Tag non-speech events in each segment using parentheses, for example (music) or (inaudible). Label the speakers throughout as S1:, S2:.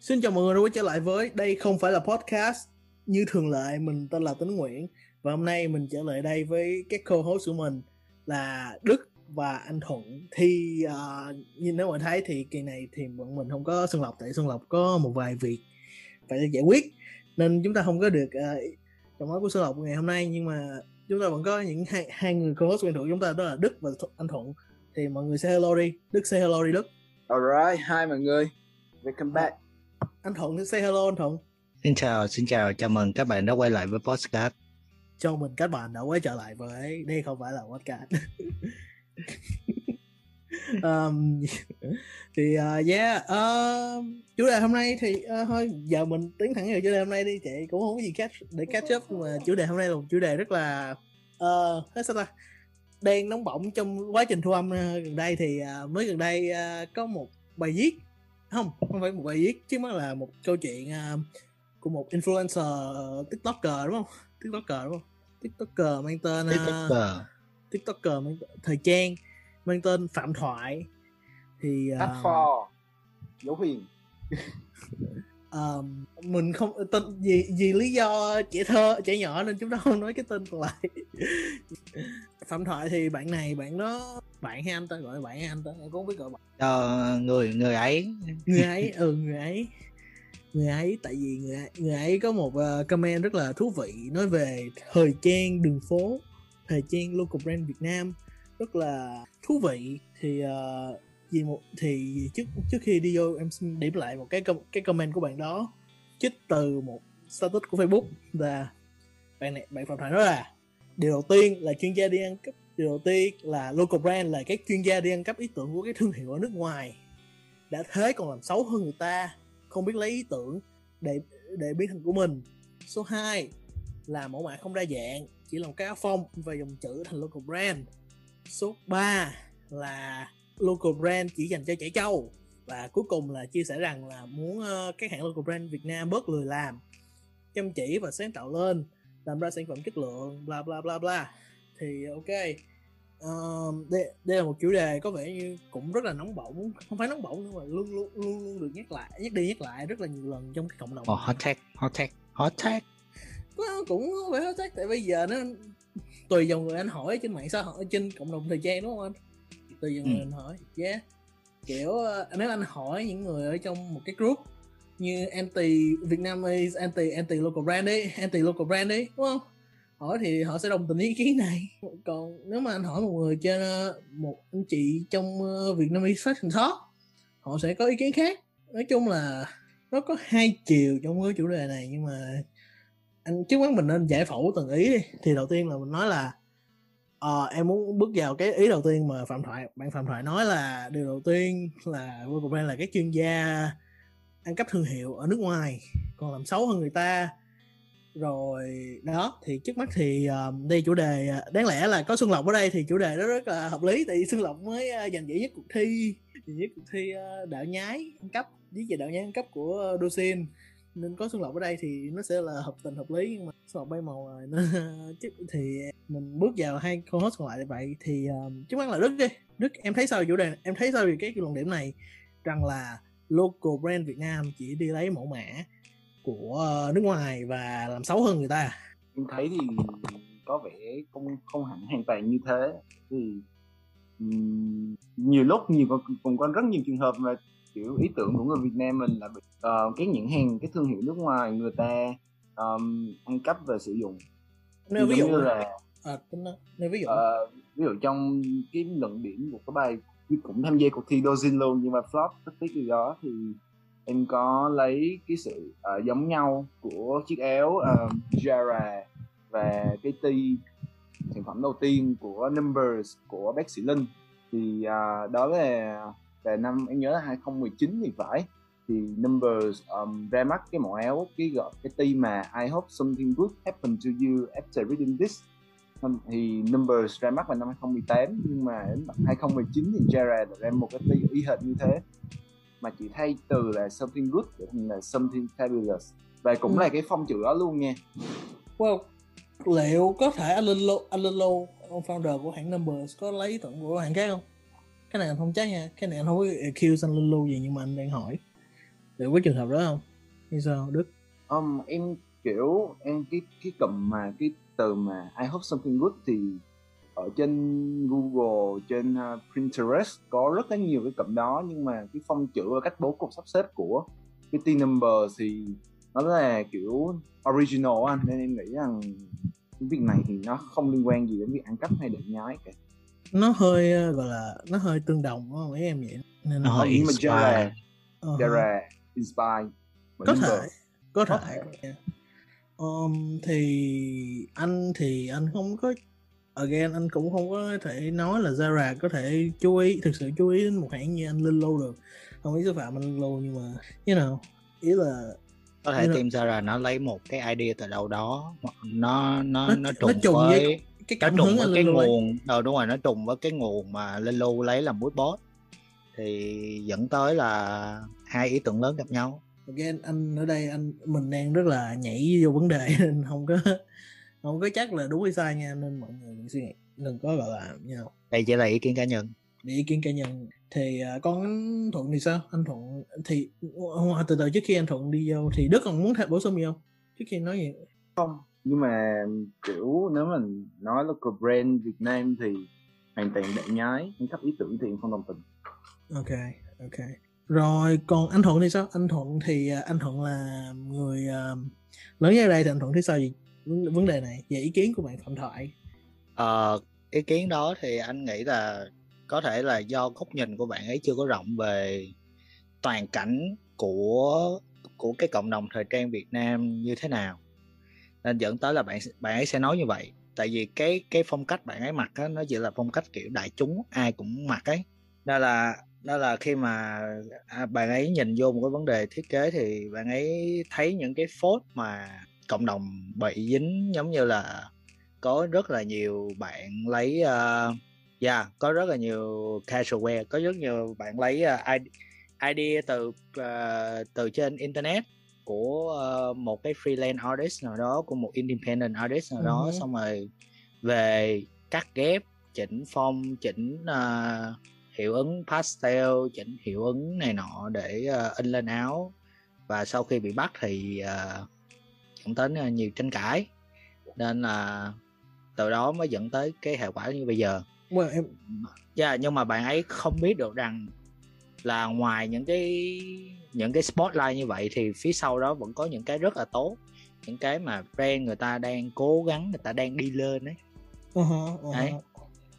S1: Xin chào mọi người đã quay trở lại với Đây không phải là podcast. Như thường lệ mình tên là Tính Nguyễn Và hôm nay mình trở lại đây với các co-host của mình Là Đức và anh Thuận. Thì à, uh, như nếu mọi thấy thì kỳ này thì bọn mình không có Xuân Lộc Tại Xuân Lộc có một vài việc phải giải quyết Nên chúng ta không có được uh, trong nói của Xuân Lộc ngày hôm nay. Nhưng mà chúng ta vẫn có những hai, hai người co-host quen thuộc chúng ta đó là Đức và anh Thuận. Thì mọi người say hello đi. Đức say hello đi Đức.
S2: Alright, hi mọi người. Welcome back
S1: anh Thuận say hello anh Thuận
S3: Xin chào, xin chào, chào mừng các bạn đã quay lại với podcast.
S1: Chào mừng các bạn đã quay trở lại với đây không phải là podcast. (laughs) um, thì uh, yeah uh, chủ đề hôm nay thì uh, thôi giờ mình tiến thẳng vào chủ đề hôm nay đi chị cũng không có gì catch để catch up mà chủ đề hôm nay là một chủ đề rất là uh, thế sao ta đang nóng bỏng trong quá trình thu âm gần đây thì uh, mới gần đây uh, có một bài viết không không phải một bài viết chứ mà là một câu chuyện uh, của một influencer uh, tiktoker đúng không? Tiktoker đúng không? Tiktoker mang tên uh,
S3: TikToker.
S1: tiktoker mang tên, thời trang mang tên phạm thoại. Thì
S2: Hát
S1: uh,
S2: for Dấu huyền
S1: um, mình không tên vì vì lý do trẻ thơ trẻ nhỏ nên chúng ta không nói cái tên còn lại. (laughs) Phạm thoại thì bạn này bạn đó bạn hay anh ta gọi bạn hay anh ta em cũng không biết gọi bạn.
S3: Cho người người ấy.
S1: Người ấy (laughs) ừ người ấy. Người ấy tại vì người ấy, người ấy có một uh, comment rất là thú vị nói về thời trang đường phố thời trang local brand Việt Nam. Rất là thú vị thì uh, vì một, thì trước trước khi đi vô em xin điểm lại một cái com- cái comment của bạn đó. Trích từ một status của Facebook là bạn này, bạn phạm thoại nói là, điều đầu tiên là chuyên gia đi ăn cắp, điều đầu tiên là local brand là các chuyên gia đi ăn cắp ý tưởng của các thương hiệu ở nước ngoài. Đã thế còn làm xấu hơn người ta, không biết lấy ý tưởng để để biến thành của mình. Số 2 là mẫu mã không đa dạng, chỉ làm cái áo phông và dòng chữ thành local brand. Số 3 là local brand chỉ dành cho trẻ trâu. Và cuối cùng là chia sẻ rằng là muốn uh, các hãng local brand Việt Nam bớt lười làm. Chăm chỉ và sáng tạo lên làm ra sản phẩm chất lượng bla bla bla bla. Thì ok. Uh, đây, đây là một chủ đề có vẻ như cũng rất là nóng bỏng. Không phải nóng bỏng nhưng mà luôn luôn luôn luôn được nhắc lại nhắc đi nhắc lại rất là nhiều lần trong cái cộng đồng.
S3: Oh, hot tag hot tag hot tag
S1: Có- cũng không phải hot tag tại bây giờ nó tùy dòng người anh hỏi trên mạng xã hội trên cộng đồng thời trang đúng không anh tùy dòng
S3: Ừ.
S1: anh hỏi yeah kiểu ờ, nếu anh hỏi những người ở trong một cái group như anti Vietnamese anti anti local brand đi anti local brand đi đúng không? Hỏi thì họ sẽ đồng tình ý kiến này. (laughs) Còn nếu mà anh hỏi một người trên ờ, một anh chị trong ờ, Vietnamese fashion shop họ sẽ có ý kiến khác. Nói chung là nó có hai chiều trong cái chủ đề này nhưng mà anh trước mắt mình nên giải phẫu từng ý đi. Thì đầu tiên là mình nói là ờ, em muốn bước vào cái ý đầu tiên mà phạm thoại bạn phạm thoại nói là điều đầu tiên là Google brand là các chuyên gia ăn cắp thương hiệu ở nước ngoài còn làm xấu hơn người ta. Rồi đó thì trước mắt thì um, đây chủ đề ờ, đáng lẽ là có Xuân Lộc ở đây thì chủ đề đó rất là hợp lý tại vì Xuân Lộc mới uh, giành giải nhất cuộc thi giành nhất cuộc thi uh, đạo nhái ăn cắp với về đạo nhái ăn cắp của uh, Dosin nên có Xuân Lộc ở đây thì nó sẽ là hợp tình hợp lý nhưng mà Xuân Lộc bay màu rồi nó (laughs) chứ thì mình bước vào hai con host còn lại như vậy thì um, trước mắt là Đức đi. Đức em thấy sao về chủ đề em thấy sao về cái luận điểm này? Rằng là local brand Việt Nam chỉ đi lấy mẫu mã của ờ, nước ngoài và làm xấu hơn người ta à?
S2: Em thấy thì có vẻ không không hẳn hoàn toàn như thế. Thì um, nhiều lúc nhiều còn, còn có rất nhiều trường hợp mà kiểu ý tưởng của người Việt Nam mình là bị ờ, các nhãn hàng cái thương hiệu nước ngoài người ta um, ăn cắp và sử dụng.
S1: Nếu ví
S2: Giống
S1: dụ
S2: như là
S1: à, nếu ví dụ
S2: Ờ, ví dụ trong cái luận điểm của cái bài cũng tham gia cuộc thi Dozin luôn nhưng mà flop rất tiếc điều đó thì em có lấy cái sự ờ, giống nhau của chiếc áo Zara và cái ti sản phẩm đầu tiên của Numbers của bác sĩ Linh. Thì ờ, đó là là năm em nhớ là 2019 thì phải. Thì Numbers um, ra mắt cái mẫu áo cái gọi cái ti mà I hope something good happen to you after reading this. Thì Numbers ra mắt vào năm 2018 nhưng mà đến 2019 thì jared đã ra một cái tay y hệt như thế. Mà chỉ thay từ là something good để thành là something fabulous. Và cũng
S1: Ừ.
S2: là cái phong chữ đó luôn nha.
S1: Wow. Liệu có thể anh Linh Lô anh Linh Lô ông founder của hãng Numbers có lấy ý tưởng của hãng khác không? Cái này anh không chắc nha. Cái này anh không có accuse anh lulu gì nhưng mà anh đang hỏi. Liệu có trường hợp đó không? Như sao đức?
S2: Um, em kiểu em cái cái cụm mà cái từ mà I hope something good thì ở trên Google trên uh, Pinterest có rất là nhiều cái cụm đó. Nhưng mà cái phong chữ và cách bố cục sắp xếp của cái team number thì nó là kiểu original anh nên em nghĩ rằng cái việc này thì nó không liên quan gì đến việc ăn cắp hay định nhái cả
S1: nó hơi ờ, gọi là nó hơi tương đồng đúng không? Ý em vậy? Nên
S3: Nó hơi inspire.
S1: Ờ,
S2: inspire bởi
S1: có thể có thể. um, thì anh thì anh không có again anh cũng không có thể nói là Zara có thể chú ý thực sự chú ý đến một hãng như anh Linh Lâu được không biết xúc phạm anh Linh Lâu nhưng mà you know ý là
S3: có thể tìm ra là nó lấy một cái idea từ đâu đó nó nó
S1: Nó-
S3: nó,
S1: nó
S3: trùng,
S1: trùng với cái
S3: nó
S1: cảm
S3: trùng
S1: hứng
S3: với
S1: anh
S3: cái
S1: ấy.
S3: nguồn ờ đúng rồi nó trùng với cái nguồn mà Lelu lấy làm mood board thì dẫn tới là hai ý tưởng lớn gặp nhau.
S1: Again anh ở đây anh mình đang rất là nhảy vô vấn đề (laughs) nên không có không có chắc là đúng hay sai nha nên mọi người đừng suy nghĩ đừng có gọi là know,
S3: đây chỉ là ý kiến cá nhân.
S1: Để ý kiến cá nhân. Thì à, con anh thuận thì sao? Anh thuận thì hoặc từ từ trước khi anh thuận đi vô thì đức còn muốn thêm bổ sung gì không? Trước khi nói gì
S2: nhưng mà kiểu nếu mình nói local brand Việt Nam thì hoàn toàn để nhái nhưng cấp ý tưởng thì em không đồng tình.
S1: Ok ok. Rồi còn anh thuận thì sao? Anh thuận thì à, anh thuận là người à, lớn nhất ở đây thì anh thuận thấy sao gì vấn vấn đề này về ý kiến của bạn phạm thoại?
S3: Ờ, ý kiến đó thì anh nghĩ là có thể là do góc nhìn của bạn ấy chưa có rộng về toàn cảnh của của cái cộng đồng thời trang Việt Nam như thế nào nên dẫn tới là bạn bạn ấy sẽ nói như vậy. Tại vì cái cái phong cách bạn ấy mặc á, nó chỉ là phong cách kiểu đại chúng ai cũng mặc ấy. Nên là đó là khi mà à, bạn ấy nhìn vô một cái vấn đề thiết kế thì bạn ấy thấy những cái phốt mà cộng đồng bị dính giống như là có rất là nhiều bạn lấy uh, yeah, có rất là nhiều casual wear có rất nhiều bạn lấy uh, id- idea từ uh, từ trên internet của uh, một cái freelance artist nào đó của một independent artist nào đó
S1: Ừ.
S3: xong rồi về cắt ghép chỉnh phong chỉnh uh, hiệu ứng pastel chỉnh hiệu ứng này nọ để uh, in lên áo. Và sau khi bị bắt thì uh, dẫn tới nhiều tranh cãi. Nên là từ đó mới dẫn tới cái hệ quả như bây giờ.
S1: Well, em
S3: yeah, nhưng mà bạn ấy không biết được rằng là ngoài những cái những cái spotlight như vậy thì phía sau đó vẫn có những cái rất là tốt. Những cái mà brand người ta đang cố gắng người ta đang đi lên ấy.
S1: Uh-huh, uh-huh.
S3: Đấy.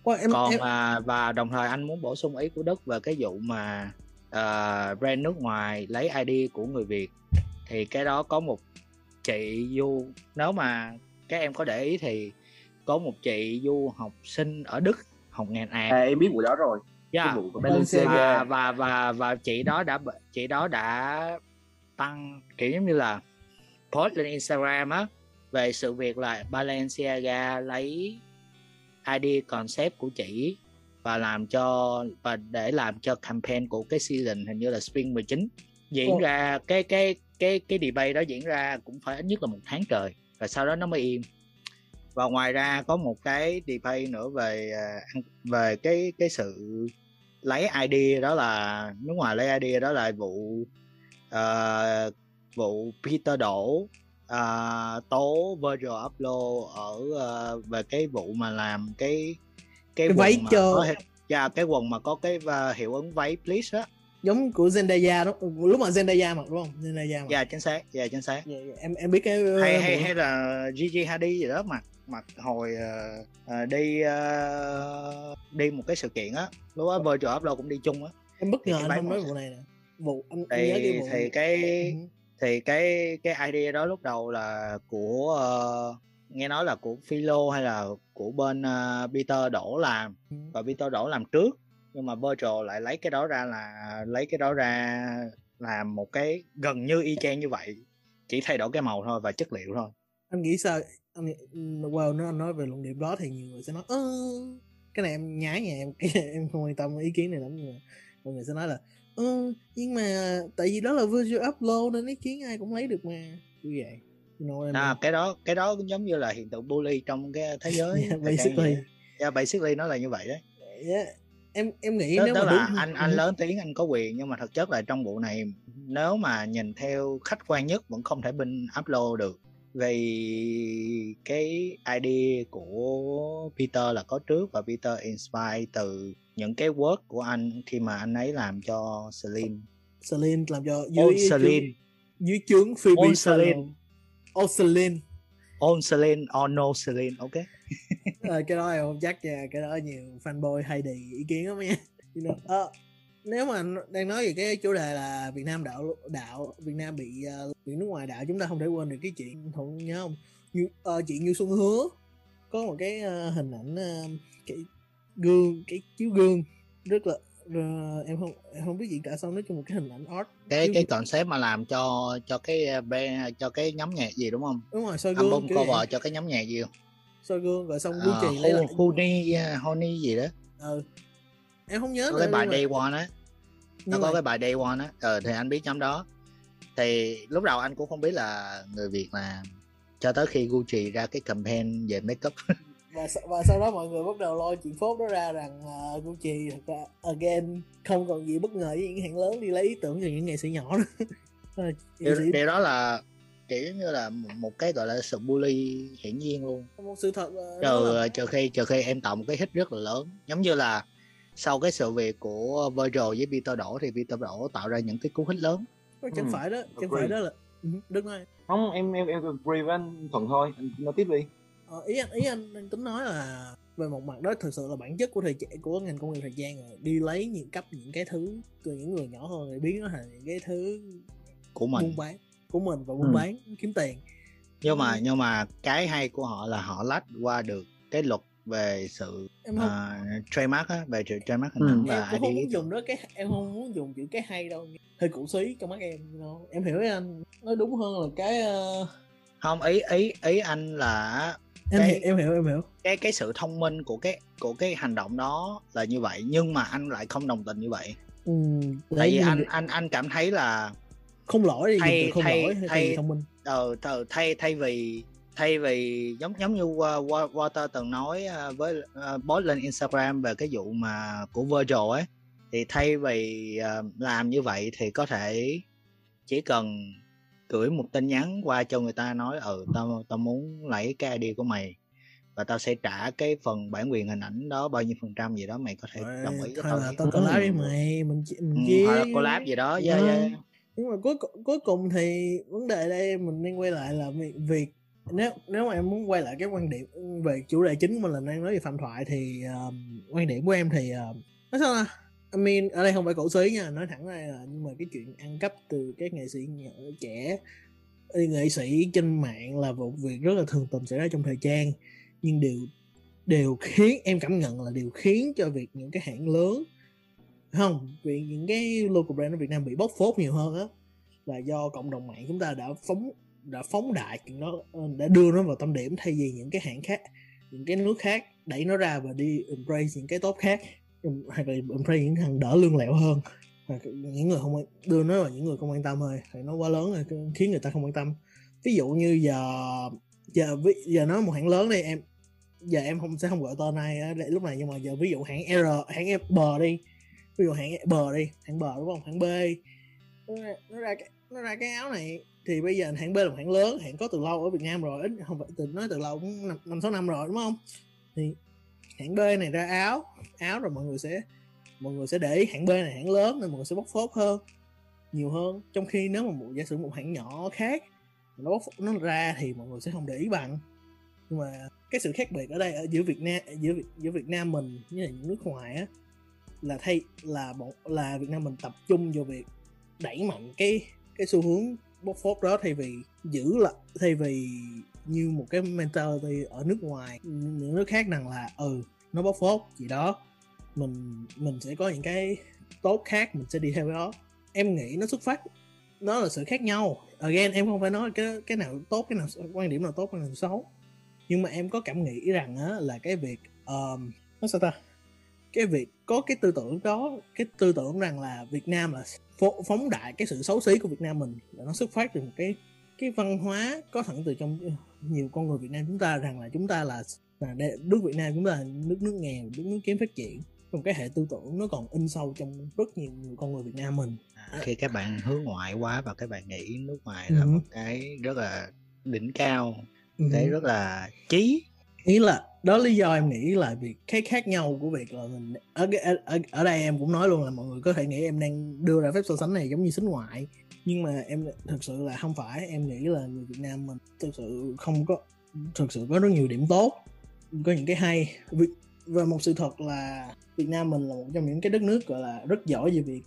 S1: Well, em,
S3: còn
S1: em,
S3: à, và đồng thời anh muốn bổ sung ý của đức về cái vụ mà à, brand nước ngoài lấy ID của người Việt. Thì cái đó có một chị du nếu mà các em có để ý thì có một chị du học sinh ở Đức học ngành art.
S2: À em biết vụ đó rồi
S3: yeah.
S2: cái vụ của
S1: Balenciaga.
S2: Balenciaga
S3: và, và và và chị đó đã chị đó đã tăng kiểu giống như là post lên Instagram á về sự việc là Balenciaga lấy ID concept của chị và làm cho và để làm cho campaign của cái season hình như là Spring 19 diễn
S1: Ồ.
S3: ra cái cái cái cái debate đó diễn ra cũng phải ít nhất là một tháng trời và sau đó nó mới im và ngoài ra có một cái debate nữa về à, về cái cái sự lấy ID đó là nước ngoài lấy ID đó là vụ ờ, vụ Peter Đỗ ờ, tố Virgil Abloh ở ờ, về cái vụ mà làm cái cái,
S1: Cái váy
S3: có, yeah, cái quần mà có cái ờ, hiệu ứng váy please á
S1: giống của Zendaya đó. Lúc mà Zendaya mặc đúng không? Zendaya mặc
S3: dạ chính xác dạ chính xác.
S1: Dạ, dạ, em em biết cái
S3: hay
S1: uh,
S3: hay
S1: vụ-
S3: hay là Gigi Hadid gì đó mặc mặc hồi ờ, ờ, đi ờ, đi một cái sự kiện á. Lúc đó Virgil Abloh cũng đi chung á.
S1: Em bất
S3: thì
S1: ngờ anh
S3: váy
S1: không nói
S3: màu-
S1: vụ này nè. Vụ anh, anh nhớ
S3: thì
S1: cái vụ
S3: thì cái
S1: Ừ.
S3: thì cái cái idea đó lúc đầu là của ờ, nghe nói là của Philo hay là của bên ờ, Peter Đỗ làm.
S1: Ừ.
S3: và Peter Đỗ làm trước nhưng mà Virgil lại lấy cái đó ra là lấy cái đó ra làm một cái gần như y chang như vậy chỉ thay đổi cái màu thôi và chất liệu thôi.
S1: Anh nghĩ sao? Anh wow nếu anh nói về luận điểm đó thì nhiều người sẽ nói ơ cái này em nhái nha em em không quan tâm ý kiến này lắm. Nhưng mà mọi người sẽ nói là ơ nhưng mà tại vì đó là visual upload nên ý kiến ai cũng lấy được mà. Như vậy. You know
S3: à, cái đó cái đó cũng giống như là hiện tượng bully trong cái thế giới (laughs)
S1: Yeah, basically.
S3: yeah, basically nó là như vậy đấy.
S1: Yeah. Em em nghĩ
S3: tức,
S1: nếu
S3: tức
S1: mà
S3: là
S1: đúng
S3: anh anh
S1: Ừ.
S3: lớn tiếng anh có quyền nhưng mà thực chất là trong vụ này nếu mà nhìn theo khách quan nhất vẫn không thể binh upload được. Vì cái ID của Peter là có trước và Peter inspire từ những cái work của anh khi mà anh ấy làm cho Celine.
S1: Celine làm cho
S3: On
S1: dưới
S3: Celine.
S1: dưới chướng Phoebe
S3: On Celine.
S1: On Celine.
S3: On Celine or no Celine ok (laughs)
S1: Ờ, cái đó em không chắc nha cái đó nhiều fanboy hay đề ý kiến lắm nha. (laughs) You know, ờ, nếu mà đang nói về cái chủ đề là Việt Nam đạo đạo Việt Nam bị uh, bị nước ngoài đạo chúng ta không thể quên được cái chuyện thuận nhớ không? Như ờ, chuyện như Xuân Hứa. Có một cái ờ, hình ảnh ờ, cái gương cái chiếu gương rất là ờ, em không em không biết diễn tả sao nói chung một cái hình ảnh art
S3: cái
S1: chiếu
S3: cái concept mà làm cho cho cái uh, cho cái nhóm nhạc gì đúng không?
S1: Đúng rồi soi gương
S3: album cover cho cái nhóm nhạc gì không
S1: soi gương rồi xong
S3: uh,
S1: Gucci lấy lại.
S3: Honey Honey gì đó.
S1: Ừ. em không nhớ
S3: có cái bài
S1: mà-
S3: Day One á. Nó có
S1: mà-
S3: cái bài Day One á. Ờ thì anh biết nhóm đó. Thì lúc đầu anh cũng không biết là người Việt làm cho tới khi Gucci ra cái campaign về makeup. (laughs)
S1: Và sa- và sau đó mọi người bắt đầu lôi chuyện phốt đó ra rằng uh, Gucci thật ra again không còn gì bất ngờ với những hãng lớn đi lấy ý tưởng từ những nghệ sĩ nhỏ nữa. (laughs) Ờ,
S3: điều,
S1: sĩ
S3: điều đó là kiểu như là một- cái gọi là sự bully hiển nhiên luôn.
S1: Một sự thật là, đó là
S3: trừ trừ khi trừ khi em tạo một cái hit rất là lớn. Giống như là sau cái sự việc của Virgil với Peter Đỗ thì Peter Đỗ tạo ra những cái cú hit lớn.
S1: Chẳng
S2: Ừ,
S1: phải đó chẳng
S2: agree.
S1: phải đó là Ừ, đứng nói.
S2: Không em em em agree với anh thuận thôi. Anh nói tiếp đi.
S1: Ờ, ý anh ý anh đang tính nói là về một mặt đó thực sự là bản chất của thời trang của ngành công nghiệp thời trang rồi đi lấy những cấp những cái thứ từ những người nhỏ hơn để biến nó thành những cái thứ
S3: của mình.
S1: buôn bán của mình và buôn
S2: Ừ.
S1: bán kiếm tiền.
S3: Nhưng mà nhưng mà cái hay của họ là họ lách qua được cái luật về sự
S1: em không.
S3: uh, trademark á về sự trademark hình
S2: Ừ.
S3: ảnh
S1: em
S3: và
S1: cũng không muốn dùng đó cái em không muốn dùng chữ cái hay đâu hơi cũ xí trong mắt em em hiểu anh nói đúng hơn là cái ờ,
S3: không ý ý ý anh là
S1: em,
S3: Cái-
S1: hiểu, em hiểu em hiểu.
S3: cái cái sự thông minh của cái của cái hành động đó là như vậy nhưng mà anh lại không đồng tình như vậy.
S1: Ừ,
S3: tại vì anh anh anh cảm thấy là
S1: không lỗi dùng
S3: thay-
S1: từ không
S3: thay-
S1: lỗi hay
S3: thay-
S1: từ thông minh.
S3: ờ thờ- thay thay vì thay vì giống giống như Wa- Wa- Walter từng nói ờ, với uh, post lên Instagram về cái vụ mà của Virgil ấy thì thay vì ờ, làm như vậy thì có thể chỉ cần gửi một tin nhắn qua cho người ta nói ừ tao tao muốn lấy cái ID của mày và tao sẽ trả cái phần bản quyền hình ảnh đó bao nhiêu phần trăm gì đó. Mày có thể đồng ý với tao
S1: tao collab với mày mình mình
S3: ừ, hoặc là collab gì đó yeah, yeah
S1: nhưng mà cuối cuối cùng thì vấn đề đây mình nên quay lại là việc, việc nếu nếu mà em muốn quay lại cái quan điểm về chủ đề chính của mình là đang nói về phạm thoại thì um, quan điểm của em thì uh, nói sao là I mean, ở đây không phải cổ xí nha nói thẳng ra là nhưng mà cái chuyện ăn cắp từ các nghệ sĩ nhỏ trẻ nghệ sĩ trên mạng là một việc rất là thường tình xảy ra trong thời trang. Nhưng điều đều khiến em cảm nhận là điều khiến cho việc những cái hãng lớn không vì những cái local brand ở Việt Nam bị bóc phốt nhiều hơn á là do cộng đồng mạng chúng ta đã phóng đã phóng đại chuyện đó ờ, đã đưa nó vào tâm điểm thay vì những cái hãng khác những cái nước khác đẩy nó ra và đi embrace những cái tốt khác hay hoặc là embrace những thằng đỡ lương lẹo hơn. Hoặc những người không đưa nó vào những người không quan tâm thôi thì nó quá lớn rồi khiến người ta không quan tâm. Ví dụ như giờ giờ ví, giờ nói một hãng lớn đi em giờ em không sẽ không gọi tên ai lúc này nhưng mà giờ ví dụ hãng R hãng bờ đi ví dụ hãng bờ đi hãng bờ đúng không? Hãng B. Nó ra, nó ra cái nó ra cái áo này. Thì bây giờ hãng B là một hãng lớn hãng có từ lâu ở Việt Nam rồi ít không phải từ nói từ lâu cũng năm năm sáu năm rồi đúng không? Thì hãng B này ra áo áo rồi mọi người sẽ mọi người sẽ để ý hãng B này hãng lớn nên mọi người sẽ bóc phốt hơn nhiều hơn. Trong khi nếu mà một giả sử một hãng nhỏ khác nó nó ra thì mọi người sẽ không để ý bằng. Nhưng mà cái sự khác biệt ở đây ở giữa Việt Nam giữa Việt- giữa Việt Nam mình với những nước ngoài á là thay là bộ là Việt Nam mình tập trung vào việc đẩy mạnh cái cái xu hướng bóc phốt đó thay vì giữ lại thay vì như một cái mentality ở nước ngoài những nước khác rằng là ừ nó bóc phốt gì đó mình mình sẽ có những cái tốt khác mình sẽ đi theo cái đó. Em nghĩ nó xuất phát nó là sự khác nhau. Again em không phải nói cái cái nào tốt cái nào quan điểm nào tốt cái nào xấu. Nhưng mà em có cảm nghĩ rằng á là cái việc um, nó sao ta? Cái việc có cái tư tưởng đó cái tư tưởng rằng là Việt Nam là phóng đại cái sự xấu xí của Việt Nam mình là nó xuất phát từ một cái cái văn hóa có thẳng từ trong nhiều con người Việt Nam chúng ta rằng là chúng ta là là nước Việt Nam chúng ta là nước nước nghèo nước nước kém phát triển một cái hệ tư tưởng nó còn in sâu trong rất nhiều người con người Việt Nam mình
S3: à, khi các bạn hướng ngoại quá và các bạn nghĩ nước ngoài là
S1: Ừ.
S3: một cái rất là đỉnh cao
S1: Ừ.
S3: cái rất là chí
S1: ý là đó lý do em nghĩ là việc cái khác nhau của việc là mình ở, ở, ở, đây em cũng nói luôn là mọi người có thể nghĩ em đang đưa ra phép so sánh này giống như xính ngoại. Nhưng mà em thực sự là không phải em nghĩ là người Việt Nam mình thực sự không có thực sự có rất nhiều điểm tốt có những cái hay. Và một sự thật là Việt Nam mình là một trong những cái đất nước gọi là rất giỏi về việc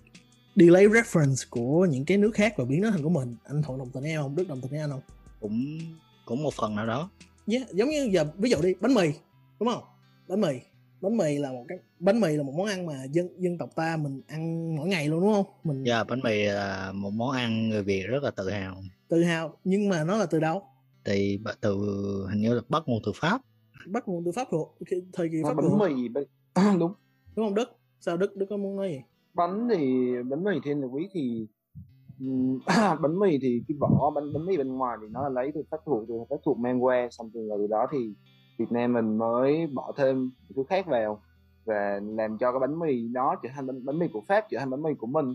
S1: đi lấy reference của những cái nước khác và biến nó thành của mình. Anh thuận đồng tình em không? Đức đồng tình với anh không?
S3: Cũng cũng một phần nào đó.
S1: Yeah, giống như giờ ví dụ đi bánh mì đúng không? Bánh mì bánh mì là một cái bánh mì là một món ăn mà dân dân tộc ta mình ăn mỗi ngày luôn đúng không? Mình
S3: giờ bánh mì là một món ăn người Việt rất là tự hào.
S1: Tự hào nhưng mà nó là từ đâu?
S3: Thì từ hình như là bắt nguồn từ Pháp.
S1: Bắt nguồn từ pháp thuộc thời kỳ pháp
S2: bánh
S1: thuộc.
S2: mì (clears throat) đúng.
S1: Đúng không đức? Sao đức đức có muốn nói gì
S2: bánh thì bánh mì thiên là quý thì (clears throat) bánh mì thì cái vỏ bánh bánh mì bên ngoài thì nó là lấy từ pháp thuộc từ pháp thuộc mang qua xong từ từ đó thì Việt Nam mình mới bỏ thêm thứ khác vào và làm cho cái bánh mì đó trở thành bánh, bánh mì của Pháp trở thành bánh mì của mình.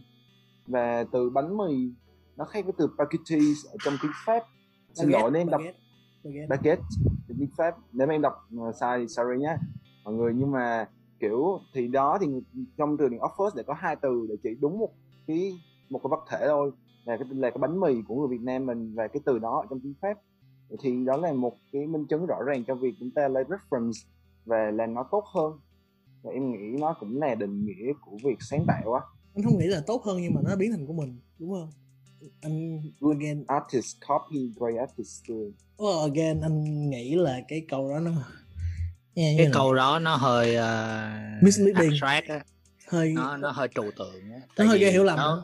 S2: Và từ bánh mì nó khác với từ baguette ở trong tiếng Pháp. Xin lỗi nếu em đọc
S1: Baguette,
S2: tiếng Pháp. Nếu em đọc sai thì sorry nhé mọi người. Nhưng mà kiểu thì đó thì trong từ điển Oxford để có hai từ để chỉ đúng một cái một cái vật thể thôi là cái là cái bánh mì của người Việt Nam mình và cái từ đó ở trong tiếng Pháp. Thì đó là một cái minh chứng rõ ràng cho việc chúng ta lấy reference và làm nó tốt hơn. Và em nghĩ nó cũng là định nghĩa của việc sáng tạo á.
S1: Anh không nghĩ là tốt hơn nhưng mà nó biến thành của mình đúng không? Anh
S2: Good
S1: again.
S2: artist copy great artist do
S1: well, again anh nghĩ là cái câu đó nó nghe như
S3: cái
S1: là
S3: câu đó nó hơi uh,
S1: Misleading.
S3: abstract á.
S1: Hơi
S3: nó nó hơi trừu tượng á.
S1: Nó hơi gây hiểu lầm
S3: nó-
S1: nữa.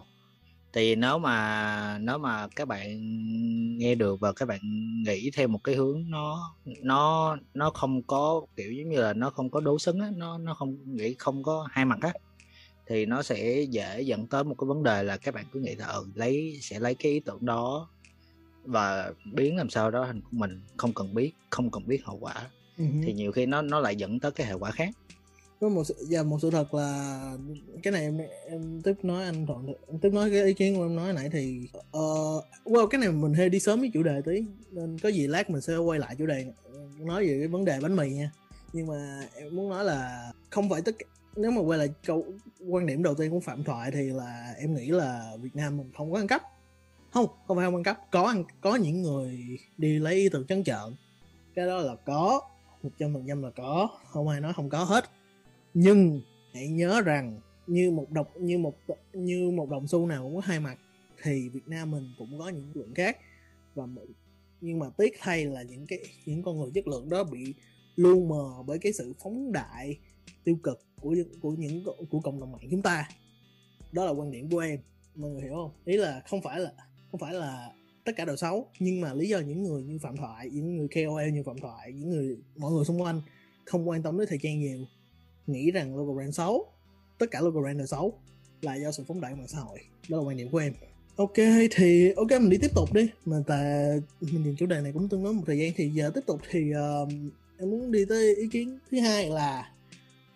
S3: Thì nếu mà nếu mà các bạn nghe được và các bạn nghĩ theo một cái hướng nó nó nó không có kiểu giống như là nó không có đối xứng á nó nó không nghĩ không có hai mặt á thì nó sẽ dễ dẫn tới một cái vấn đề là các bạn cứ nghĩ là ừ, lấy sẽ lấy cái ý tưởng đó và biến làm sao đó thành của mình không cần biết không cần biết hậu quả
S1: hứ.
S3: thì nhiều khi nó nó lại dẫn tới cái hệ quả khác
S1: có một và một sự thật là cái này em, em tiếp nói anh thuận em tiếp nói cái ý kiến của em nói nãy thì uh, wow cái này mình hơi đi sớm với chủ đề tí nên có gì lát mình sẽ quay lại chủ đề ờ, nói về cái vấn đề bánh mì nha. Nhưng mà em muốn nói là không phải tất cả nếu mà quay lại câu quan điểm đầu tiên của phạm thoại thì là em nghĩ là Việt Nam mình không có ăn cắp. Không không phải không ăn cắp có ăn có những người đi lấy ý tưởng trắng trợn. Cái đó là có một trăm phần trăm là có không ai nói không có hết nhưng hãy nhớ rằng như một độc, như một như một đồng xu nào cũng có hai mặt, thì Việt Nam mình cũng có những lượng khác. Và nhưng mà tiếc thay là những cái, những con người chất lượng đó bị lu mờ bởi cái sự phóng đại, tiêu cực của của những của cộng đồng mạng chúng ta. Đó là quan điểm của em. Mọi người hiểu không? Ý là không phải là, không phải là tất cả đều xấu, nhưng mà lý do những người như phạm thoại, những người KOL như phạm thoại, những người, mọi người xung quanh không quan tâm đến thời trang nhiều nghĩ rằng logo brand xấu. Tất cả logo brand đều xấu là do sự phóng đại của mạng xã hội. Đó là quan điểm của em. Ok thì ok mình đi tiếp tục đi. Mà tại mình nhìn chủ đề này cũng tương đối một thời gian. Thì giờ tiếp tục thì uh, em muốn đi tới ý kiến thứ hai là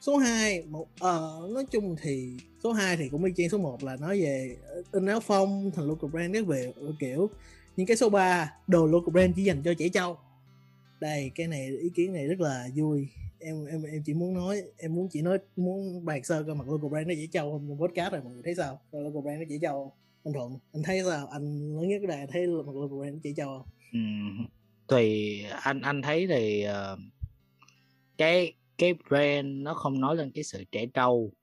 S1: số 2 một ờ nói chung thì số 2 thì cũng y chang số 1 là nói về ờ, in áo phông thành local brand các về kiểu những cái số 3 đồ local brand chỉ dành cho trẻ trâu. Đây cái này ý kiến này rất là vui em em em chỉ muốn nói em muốn chỉ nói muốn bàn sơ coi mặt local brand nó dễ trâu không. Trong podcast rồi mọi người thấy sao? Coi local brand nó dễ trâu không? Anh thuận anh thấy sao? Anh lớn nhất cái này thấy mặt local brand nó dễ trâu không?
S3: Ừm, thì anh anh thấy thì ờ, cái cái brand nó không nói lên cái sự trẻ trâu.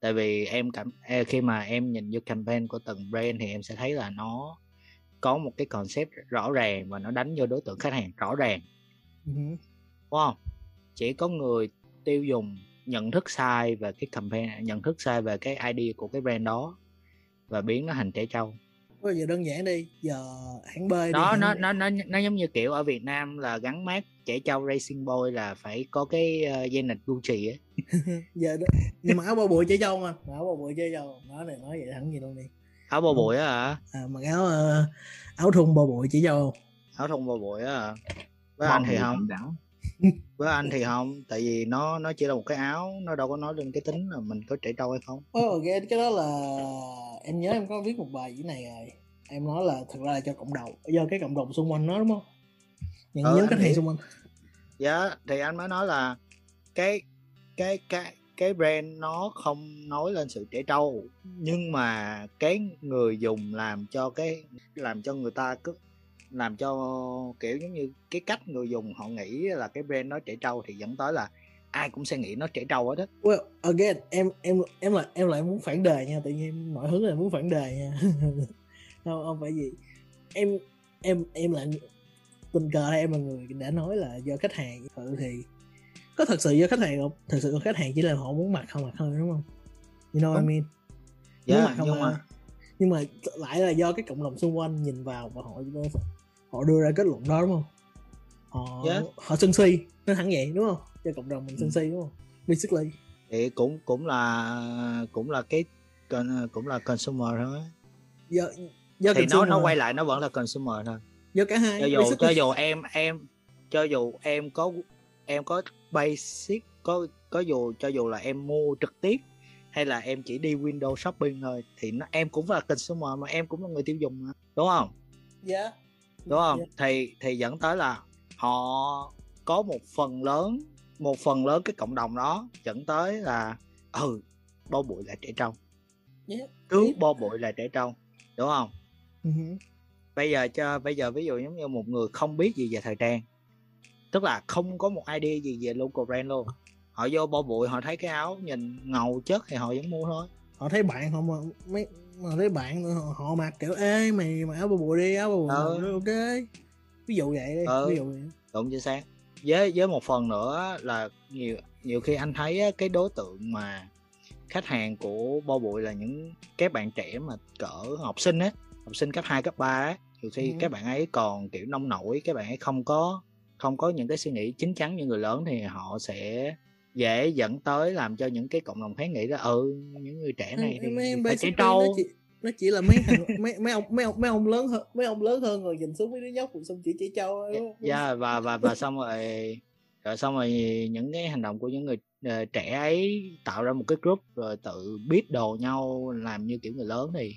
S3: Tại vì em cảm khi mà em nhìn vô campaign của từng brand thì em sẽ thấy là nó có một cái concept rõ ràng và nó đánh vô đối tượng khách hàng rõ ràng.
S1: Ừ hứ.
S3: đúng không chỉ có người tiêu dùng nhận thức sai về cái campaign nhận thức sai về cái ID của cái brand đó và biến nó thành trẻ trâu.
S1: Bây giờ đơn giản đi giờ hãng B đi.
S3: Đó
S1: hãng-
S3: nó nó nó nó giống như kiểu ở Việt Nam là gắn mát trẻ trâu racing boy là phải có cái uh, dây nịch Gucci ấy (laughs)
S1: giờ đó, nhưng mà áo bao bụi chơi trâu mà mà áo bao bụi chơi trâu nói này nói vậy thẳng gì luôn đi.
S3: Áo bò bụi á hả?
S1: À, mặc áo ờ, áo thun bao bụi chỉ trâu.
S3: Áo thun bò bụi á hả? Với anh thì không
S2: đẳng
S3: với anh thì không tại vì nó nó chỉ là một cái áo nó đâu có nói lên cái tính là mình có trẻ trâu hay không.
S1: Oh again cái đó là em nhớ em có viết một bài như này rồi em nói là thật ra là cho cộng đồng do cái cộng đồng xung quanh nó đúng không? Những
S3: Ờ,
S1: khách hàng
S3: hiểu.
S1: xung quanh.
S3: Dạ thì anh mới nói là cái cái cái cái brand nó không nói lên sự trẻ trâu nhưng mà cái người dùng làm cho cái làm cho người ta cứ làm cho kiểu giống như cái cách người dùng họ nghĩ là cái brand nó trẻ trâu thì dẫn tới là ai cũng sẽ nghĩ nó trẻ trâu hết á.
S1: Well again em em em là em lại muốn phản đề nha tự nhiên em nổi hứng là muốn phản đề nha. (laughs) Không không phải gì. Em em em lại tình cờ đây em là người đã nói là do khách hàng ừ thì có thật sự do khách hàng không? Thật sự khách hàng chỉ là họ muốn mặc không mặc thôi đúng không? You know what I mean?
S3: Dạ,
S1: Muốn mặc không
S3: nhưng
S1: mà. Nhưng mà lại là do cái cộng đồng xung quanh nhìn vào và họ họ đưa ra kết luận đó đúng không? Họ
S3: Dạ.
S1: họ sân si nó thẳng vậy đúng không? Do cộng đồng mình sân si đúng không? Basically
S3: thì cũng cũng là cũng là cái cũng là consumer thôi.
S1: Do do
S3: thì nó nó
S1: consumer-
S3: quay lại nó vẫn là consumer thôi.
S1: Do cả hai
S3: cho dù
S1: basically.
S3: cho dù em em cho dù em có em có basic có có dù cho dù là em mua trực tiếp hay là em chỉ đi window shopping thôi thì nó em cũng là consumer mà em cũng là người tiêu dùng mà đúng không?
S1: Dạ
S3: đúng không?
S1: Dạ.
S3: thì thì dẫn tới là họ có một phần lớn một phần lớn cái cộng đồng đó dẫn tới là ừ bo bụi là trẻ trâu.
S1: Dạ.
S3: cứ bo bụi là trẻ trâu đúng không?
S1: Ừ
S3: bây giờ cho bây giờ ví dụ giống như một người không biết gì về thời trang tức là không có một idea gì về local brand luôn. Họ vô bo bụi họ thấy cái áo nhìn ngầu chất thì họ vẫn mua thôi.
S1: Họ thấy bạn họ mà mấy mà thấy bạn họ, họ mặc kiểu ê mày mặc áo bò bụi đi áo bò bụi
S3: Ờ.
S1: ok ví dụ vậy đi
S3: Ờ.
S1: ví dụ vậy
S3: đúng chính xác với với một phần nữa là nhiều nhiều khi anh thấy cái đối tượng mà khách hàng của bo bụi là những các bạn trẻ mà cỡ học sinh á học sinh cấp 2, cấp 3 á nhiều khi
S1: Ừ.
S3: các bạn ấy còn kiểu nông nổi các bạn ấy không có không có những cái suy nghĩ chín chắn như người lớn thì họ sẽ dễ dẫn tới làm cho những cái cộng đồng khác nghĩ là ừ những người trẻ này thì
S1: Mấy-
S3: phải trẻ trâu
S1: nó chỉ, nó chỉ là mấy thằng (laughs) mấy mấy ông mấy ông mấy ông lớn hơn mấy ông lớn hơn rồi nhìn xuống mấy đứa nhóc rồi xong chỉ chỉ trâu thôi, đúng không?
S3: dạ và và và xong rồi rồi xong rồi những cái hành động của những người ờ, trẻ ấy tạo ra một cái group rồi tự biết đồ nhau làm như kiểu người lớn thì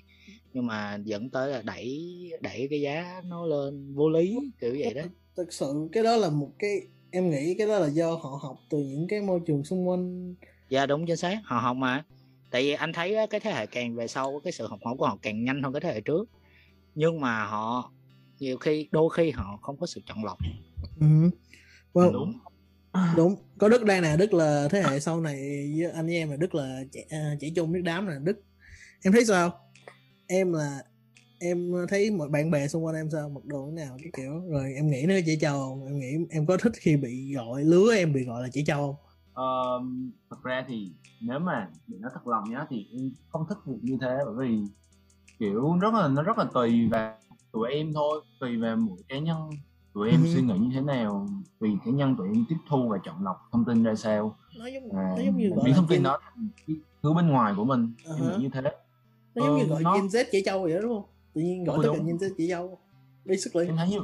S3: nhưng mà dẫn tới là đẩy đẩy cái giá nó lên vô lý kiểu vậy đó
S1: thực sự cái đó là một cái em nghĩ cái đó là do họ học từ những cái môi trường xung quanh.
S3: Dạ đúng chính xác. Họ học mà. Tại vì anh thấy cái thế hệ càng về sau cái sự học hỏi của họ càng nhanh hơn cái thế hệ trước. Nhưng mà họ nhiều khi đôi khi họ không có sự chọn lọc.
S1: Ừ. well,
S2: đúng.
S1: Đúng. Có đức đây nè đức là thế hệ sau này với anh với em là đức là trẻ, à, trẻ chung đức đám là đức em thấy sao? Em là em thấy mọi bạn bè xung quanh em sao? Mặc đồ thế nào? Cái kiểu rồi em nghĩ nó trẻ trâu không? Em nghĩ em có thích khi bị gọi lứa em bị gọi là trẻ trâu không?
S2: Ờ, thật ra thì nếu mà để nói thật lòng nhá thì em không thích việc như thế bởi vì kiểu rất là nó rất là tùy vào tụi em thôi tùy vào mỗi cá nhân. Tụi em
S1: Ừ.
S2: suy nghĩ như thế nào tùy cá nhân tụi em tiếp thu và chọn lọc thông tin ra sao.
S1: Nó giống
S2: à,
S1: nó giống như gọi
S2: thông tin đó thứ bên ngoài của mình
S1: Ờ
S2: em nghĩ như thế.
S1: Nó giống như
S2: Ờ,
S1: gọi
S2: nó-
S1: Gen Z trẻ trâu vậy đó đúng không tự nhiên gọi cả
S2: đúng.
S1: Gen Z trẻ trâu basically
S2: em thấy như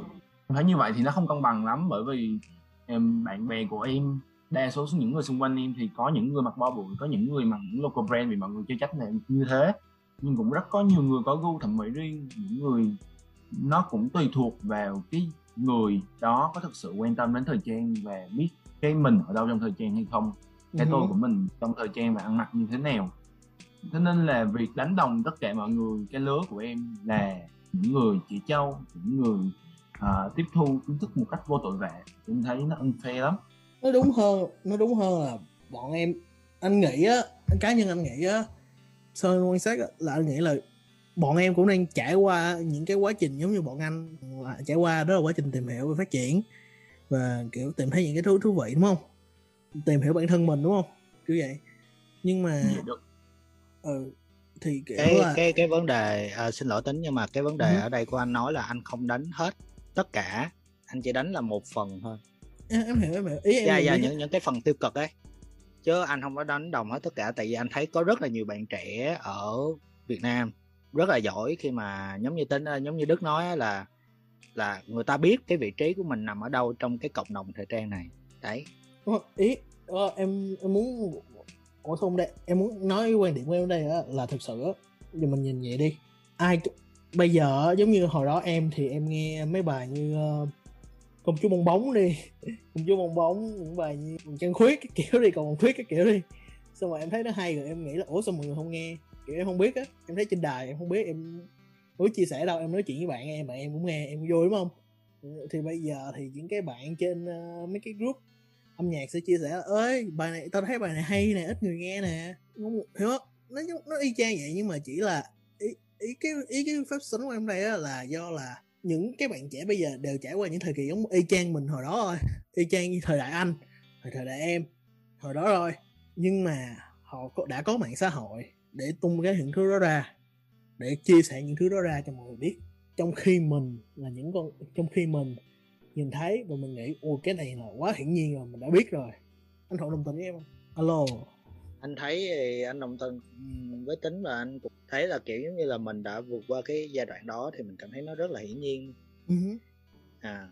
S2: em thấy như vậy thì nó không cân bằng lắm bởi vì em bạn bè của em đa số những người xung quanh em thì có những người mặc bo bụi có những người mặc những local brand vì mọi người chơi trách này như thế nhưng cũng rất có nhiều người có gu thẩm mỹ riêng những người nó cũng tùy thuộc vào cái người đó có thực sự quan tâm đến thời trang và biết cái mình ở đâu trong thời trang hay không cái
S1: Ừ.
S2: tôi của mình trong thời trang và ăn mặc như thế nào thế nên là việc đánh đồng tất cả mọi người cái lứa của em là những người chỉ châu những người à, tiếp thu kiến thức một cách vô tội vạ. Em thấy nó unfair lắm.
S1: Nó đúng hơn nó đúng hơn là bọn em anh nghĩ á cá nhân anh nghĩ á sơn quan sát á, là anh nghĩ là bọn em cũng đang trải qua những cái quá trình giống như bọn anh là trải qua đó là quá trình tìm hiểu và phát triển và kiểu tìm thấy những cái thứ thú vị đúng không? Tìm hiểu bản thân mình đúng không? Kiểu vậy. Nhưng mà
S2: Vậy được.
S1: Ừ thì kiểu
S3: cái
S1: là
S3: cái cái vấn đề à, xin lỗi tính nhưng mà cái vấn đề
S1: Ừ.
S3: ở đây của anh nói là anh không đánh hết tất cả anh chỉ đánh là một phần thôi.
S1: Em, em hiểu em hiểu. Ý em
S3: dạ dạ những những cái phần tiêu cực ấy. Chứ anh không có đánh đồng hết tất cả tại vì anh thấy có rất là nhiều bạn trẻ ở Việt Nam rất là giỏi khi mà giống như tính giống như Đức nói là là người ta biết cái vị trí của mình nằm ở đâu trong cái cộng đồng thời trang này. Đấy.
S1: Ý ờ, em em muốn ủa không đây em muốn nói quan điểm của em ở đây á, là thực sự á giờ mình nhìn vậy đi ai bây giờ giống như hồi đó em thì em nghe mấy bài như ờ, công chúa bong bóng đi (laughs) công chúa bong bóng những bài như chân khuyết cái kiểu đi còn khuyết cái kiểu đi. Xong rồi em thấy nó hay rồi em nghĩ là ủa sao mọi người không nghe? Kiểu em không biết á em thấy trên đài em không biết em mới chia sẻ đâu em nói chuyện với bạn em mà em cũng nghe em cũng vui đúng không? Thì bây giờ thì những cái bạn trên uh, mấy cái group âm nhạc sẽ chia sẻ là ơi bài này tao thấy bài này hay nè ít người nghe nè. Không hiểu không? Nó nó y chang vậy nhưng mà chỉ là ý, ý cái ý cái phép tính của em đây á là do là những cái bạn trẻ bây giờ đều trải qua những thời kỳ giống y chang mình hồi đó thôi. Y chang như thời đại anh thời thời đại em hồi đó rồi nhưng mà họ có, đã có mạng xã hội để tung cái những thứ đó ra để chia sẻ những thứ đó ra cho mọi người biết. Trong khi mình là những con trong khi mình nhìn thấy và mình nghĩ ồ cái này là quá hiển nhiên rồi mình đã biết rồi. Anh thuận đồng tình với em không? Alo.
S3: Anh thấy thì anh đồng tình với tính và anh cũng thấy là kiểu giống như là mình đã vượt qua cái giai đoạn đó thì mình cảm thấy nó rất là hiển nhiên.
S1: Ừ.
S3: à.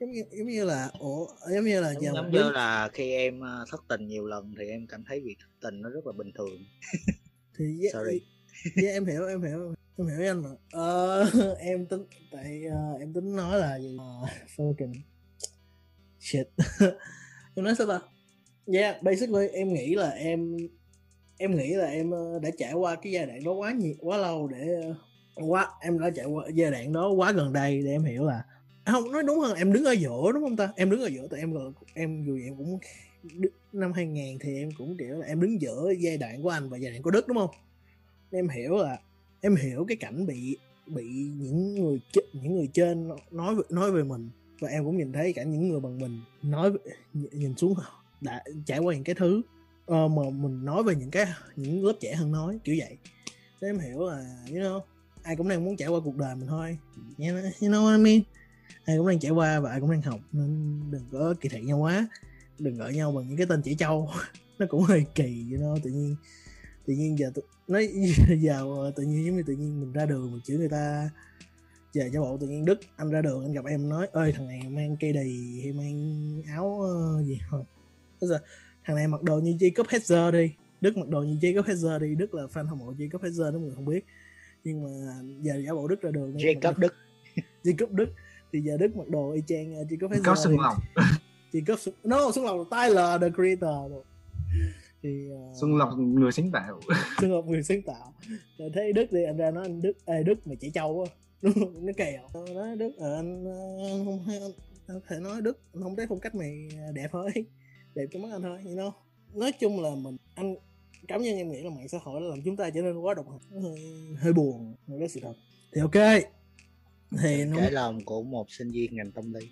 S1: Giống như giống như là ủa giống như là
S3: giống,
S1: giờ
S3: giống như là khi em ờ, thất tình nhiều lần thì em cảm thấy việc thất tình nó rất là bình thường.
S1: Thì yeah,
S3: Sorry.
S1: yeah, em hiểu em hiểu em hiểu anh mà ờ, (laughs) em tính tại uh, em tính nói là gì? Uh, fucking shit. (laughs) Em nói sao ta? Yeah basically em nghĩ là em em nghĩ là em ờ, đã trải qua cái giai đoạn đó quá nhiều quá lâu để quá em đã trải qua giai đoạn đó quá gần đây để em hiểu là à, không nói đúng hơn em đứng ở giữa đúng không ta? Em đứng ở giữa tại em em dù gì em cũng năm 2000 thì em cũng kiểu là em đứng giữa giai đoạn của anh và giai đoạn của Đức đúng không? Em hiểu là em hiểu cái cảnh bị bị những người những người trên nói nói về mình. Và em cũng nhìn thấy cả những người bằng mình nói nhìn xuống đã trải qua những cái thứ uh, mà mình nói về những cái những lớp trẻ hơn nói kiểu vậy. Thế em hiểu là you know ai cũng đang muốn trải qua cuộc đời mình thôi. You know, you know what I mean? Ai cũng đang trải qua và ai cũng đang học nên đừng có kỳ thị nhau quá. Đừng gọi nhau bằng những cái tên chỉ trâu (laughs) nó cũng hơi kỳ you know tự nhiên tự nhiên giờ tự, nói (laughs) giờ tự nhiên giống như tự nhiên mình ra đường mình chửi người ta giờ cho bộ tự nhiên đức anh ra đường anh gặp em nói ơi thằng này mang cây đì hay mang áo ờ, gì không thằng này mặc đồ như Jacob Hedger đi Đức mặc đồ như Jacob Hedger đi Đức là fan hâm mộ Jacob Hedger nếu mọi người không biết. Nhưng mà giờ giả bộ Đức ra đường
S3: Jacob Đức. (laughs)
S1: Jacob Đức. Thì giờ Đức mặc đồ y chang uh, Jacob Hedger
S2: có sừng
S1: đi.
S2: lòng.
S1: Jacob Xuân no Xuân Lộc là Tyler the creator. Thì uh,
S2: xuân lộc người sáng tạo. (laughs)
S1: Xuân Lộc người sáng tạo. Rồi thấy Đức thì anh ra nói anh Đức ê Đức mày chỉ trâu quá. (laughs) Nó nó kèo. Nó nói Đức ờ, anh, ờ, anh không hay anh, anh có thể nói Đức anh không thấy phong cách mày đẹp thôi (laughs) đẹp trong mắt anh thôi you know. Nói chung là mình anh cá nhân em nghĩ là mạng xã hội làm chúng ta trở nên quá độc hại Nó hơi, hơi buồn cái sự thật. Thì ok. Thì nó
S3: cái lòng của một sinh viên ngành tâm lý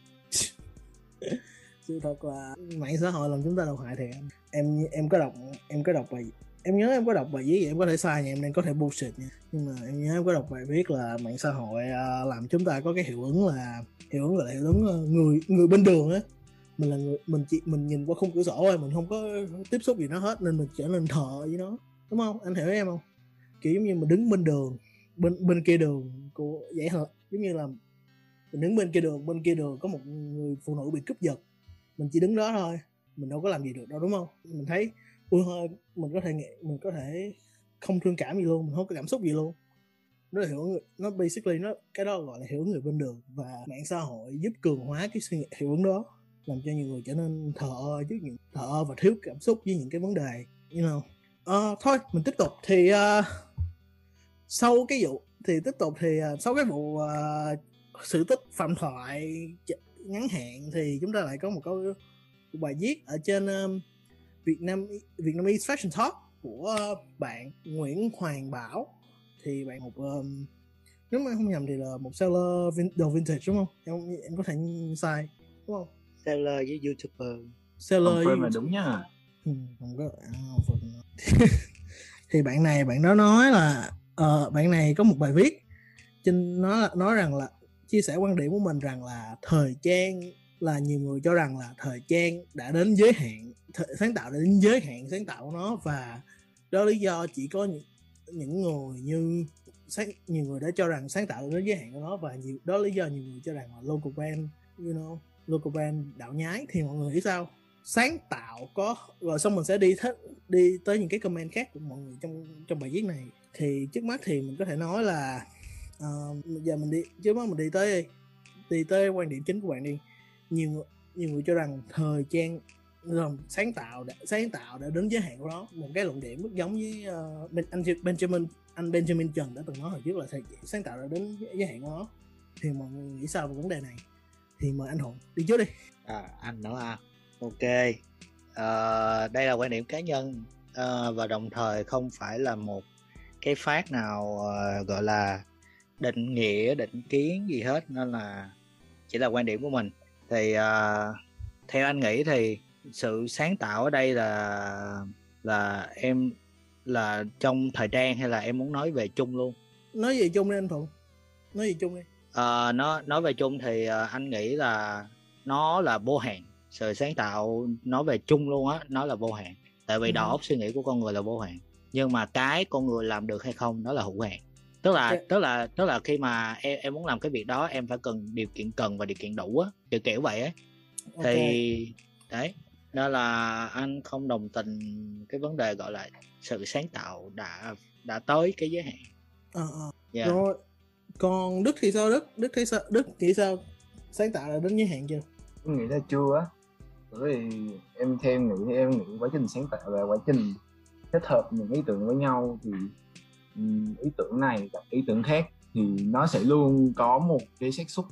S1: sự thật là mạng xã hội làm chúng ta độc hại thì em em có đọc, em có đọc bài, em nhớ em có đọc bài viết em có thể sai nha, em đang có thể bullshit nha. Nhưng mà em nhớ em có đọc bài viết là mạng xã hội à, làm chúng ta có cái hiệu ứng là, hiệu ứng gọi là hiệu ứng à, người người bên đường á. Mình là người, mình chỉ, mình nhìn qua khung cửa sổ thôi, mình không có tiếp xúc gì nó hết, nên mình trở nên thợ với nó. Đúng không? Anh hiểu em không? Kiểu giống như mình đứng bên đường, bên bên kia đường của, vậy hả giống như là mình đứng bên kia đường, bên kia đường có một người phụ nữ bị cướp giật mình chỉ đứng đó thôi mình đâu có làm gì được đâu đúng không? Mình thấy ui hơi mình có thể nghĩ mình có thể không thương cảm gì luôn mình không có cảm xúc gì luôn. Nó là hiểu người nó basically nó cái đó gọi là hiểu người bên đường và mạng xã hội giúp cường hóa cái suy nghĩ hiệu ứng đó làm cho nhiều người trở nên thờ ơ trước những thờ ơ và thiếu cảm xúc với những cái vấn đề you know. Ờ, thôi mình tiếp tục. Thì uh, sau cái vụ thì tiếp tục thì uh, sau cái vụ uh, sự tích phạm thoại ngắn hạn thì chúng ta lại có một câu một bài viết ở trên um, Việt Nam Vietnamese Fashion Talk của uh, bạn Nguyễn Hoàng Bảo. Thì bạn một um, nếu mà không nhầm thì là một seller vin, đồ vintage đúng không? Em em có thể sai đúng không?
S3: Seller với youtuber.
S1: Seller
S2: confirm là đúng nha.
S1: Ừ, không có à, phần (laughs) thì bạn này bạn đó nói là ờ, bạn này có một bài viết trên nó nói rằng là chia sẻ quan điểm của mình rằng là thời trang là nhiều người cho rằng là thời trang đã đến giới hạn sáng tạo đã đến giới hạn sáng tạo của nó và đó lý do chỉ có những, những người như sáng, nhiều người đã cho rằng sáng tạo đã đến giới hạn của nó và nhiều đó lý do nhiều người cho rằng là local brand you know local brand đạo nhái thì mọi người nghĩ sao? Sáng tạo có rồi xong mình sẽ đi thích đi tới những cái comment khác của mọi người trong trong bài viết này. Thì trước mắt thì mình có thể nói là uh, giờ mình đi trước mắt mình đi tới đi. Đi tới quan điểm chính của bạn đi. Nhiều nhiều người cho rằng thời trang rồi sáng tạo đã, sáng tạo đã đến giới hạn của nó. Một cái luận điểm rất giống với uh, anh Benjamin anh Benjamin Trần đã từng nói hồi trước là sáng tạo đã đến giới hạn của nó. Thì mọi người nghĩ sao về vấn đề này? Thì mời anh Hùng đi trước đi.
S3: À anh nữa à. Ok. À, đây là quan điểm cá nhân. À, và đồng thời không phải là một cái phát nào à, gọi là định nghĩa định kiến gì hết nên là chỉ là quan điểm của mình. Thì à, theo anh nghĩ thì sự sáng tạo ở đây là là em là trong thời trang hay là em muốn nói về chung luôn?
S1: Nói về chung đi anh thuận nói về chung đi.
S3: À, nó nói về chung thì à, anh nghĩ là nó là vô hạn. Sự sáng tạo nói về chung luôn á nó là vô hạn. Tại vì ừ. đầu óc suy nghĩ của con người là vô hạn. Nhưng mà cái con người làm được hay không nó là hữu hạn tức là okay. tức là tức là khi mà em em muốn làm cái việc đó em phải cần điều kiện cần và điều kiện đủ á kiểu kiểu vậy á okay. thì đấy nên là anh không đồng tình cái vấn đề gọi là sự sáng tạo đã đã tới cái giới hạn
S1: ờ à, à. yeah. rồi còn đức thì sao đức đức thì sao đức nghĩ sao sáng tạo là đến giới hạn chưa
S2: em nghĩ là chưa á bởi vì em theo em nghĩ em nghĩ quá trình sáng tạo là quá trình kết hợp những ý tưởng với nhau thì ý tưởng này gặp ý tưởng khác thì nó sẽ luôn có một cái xác suất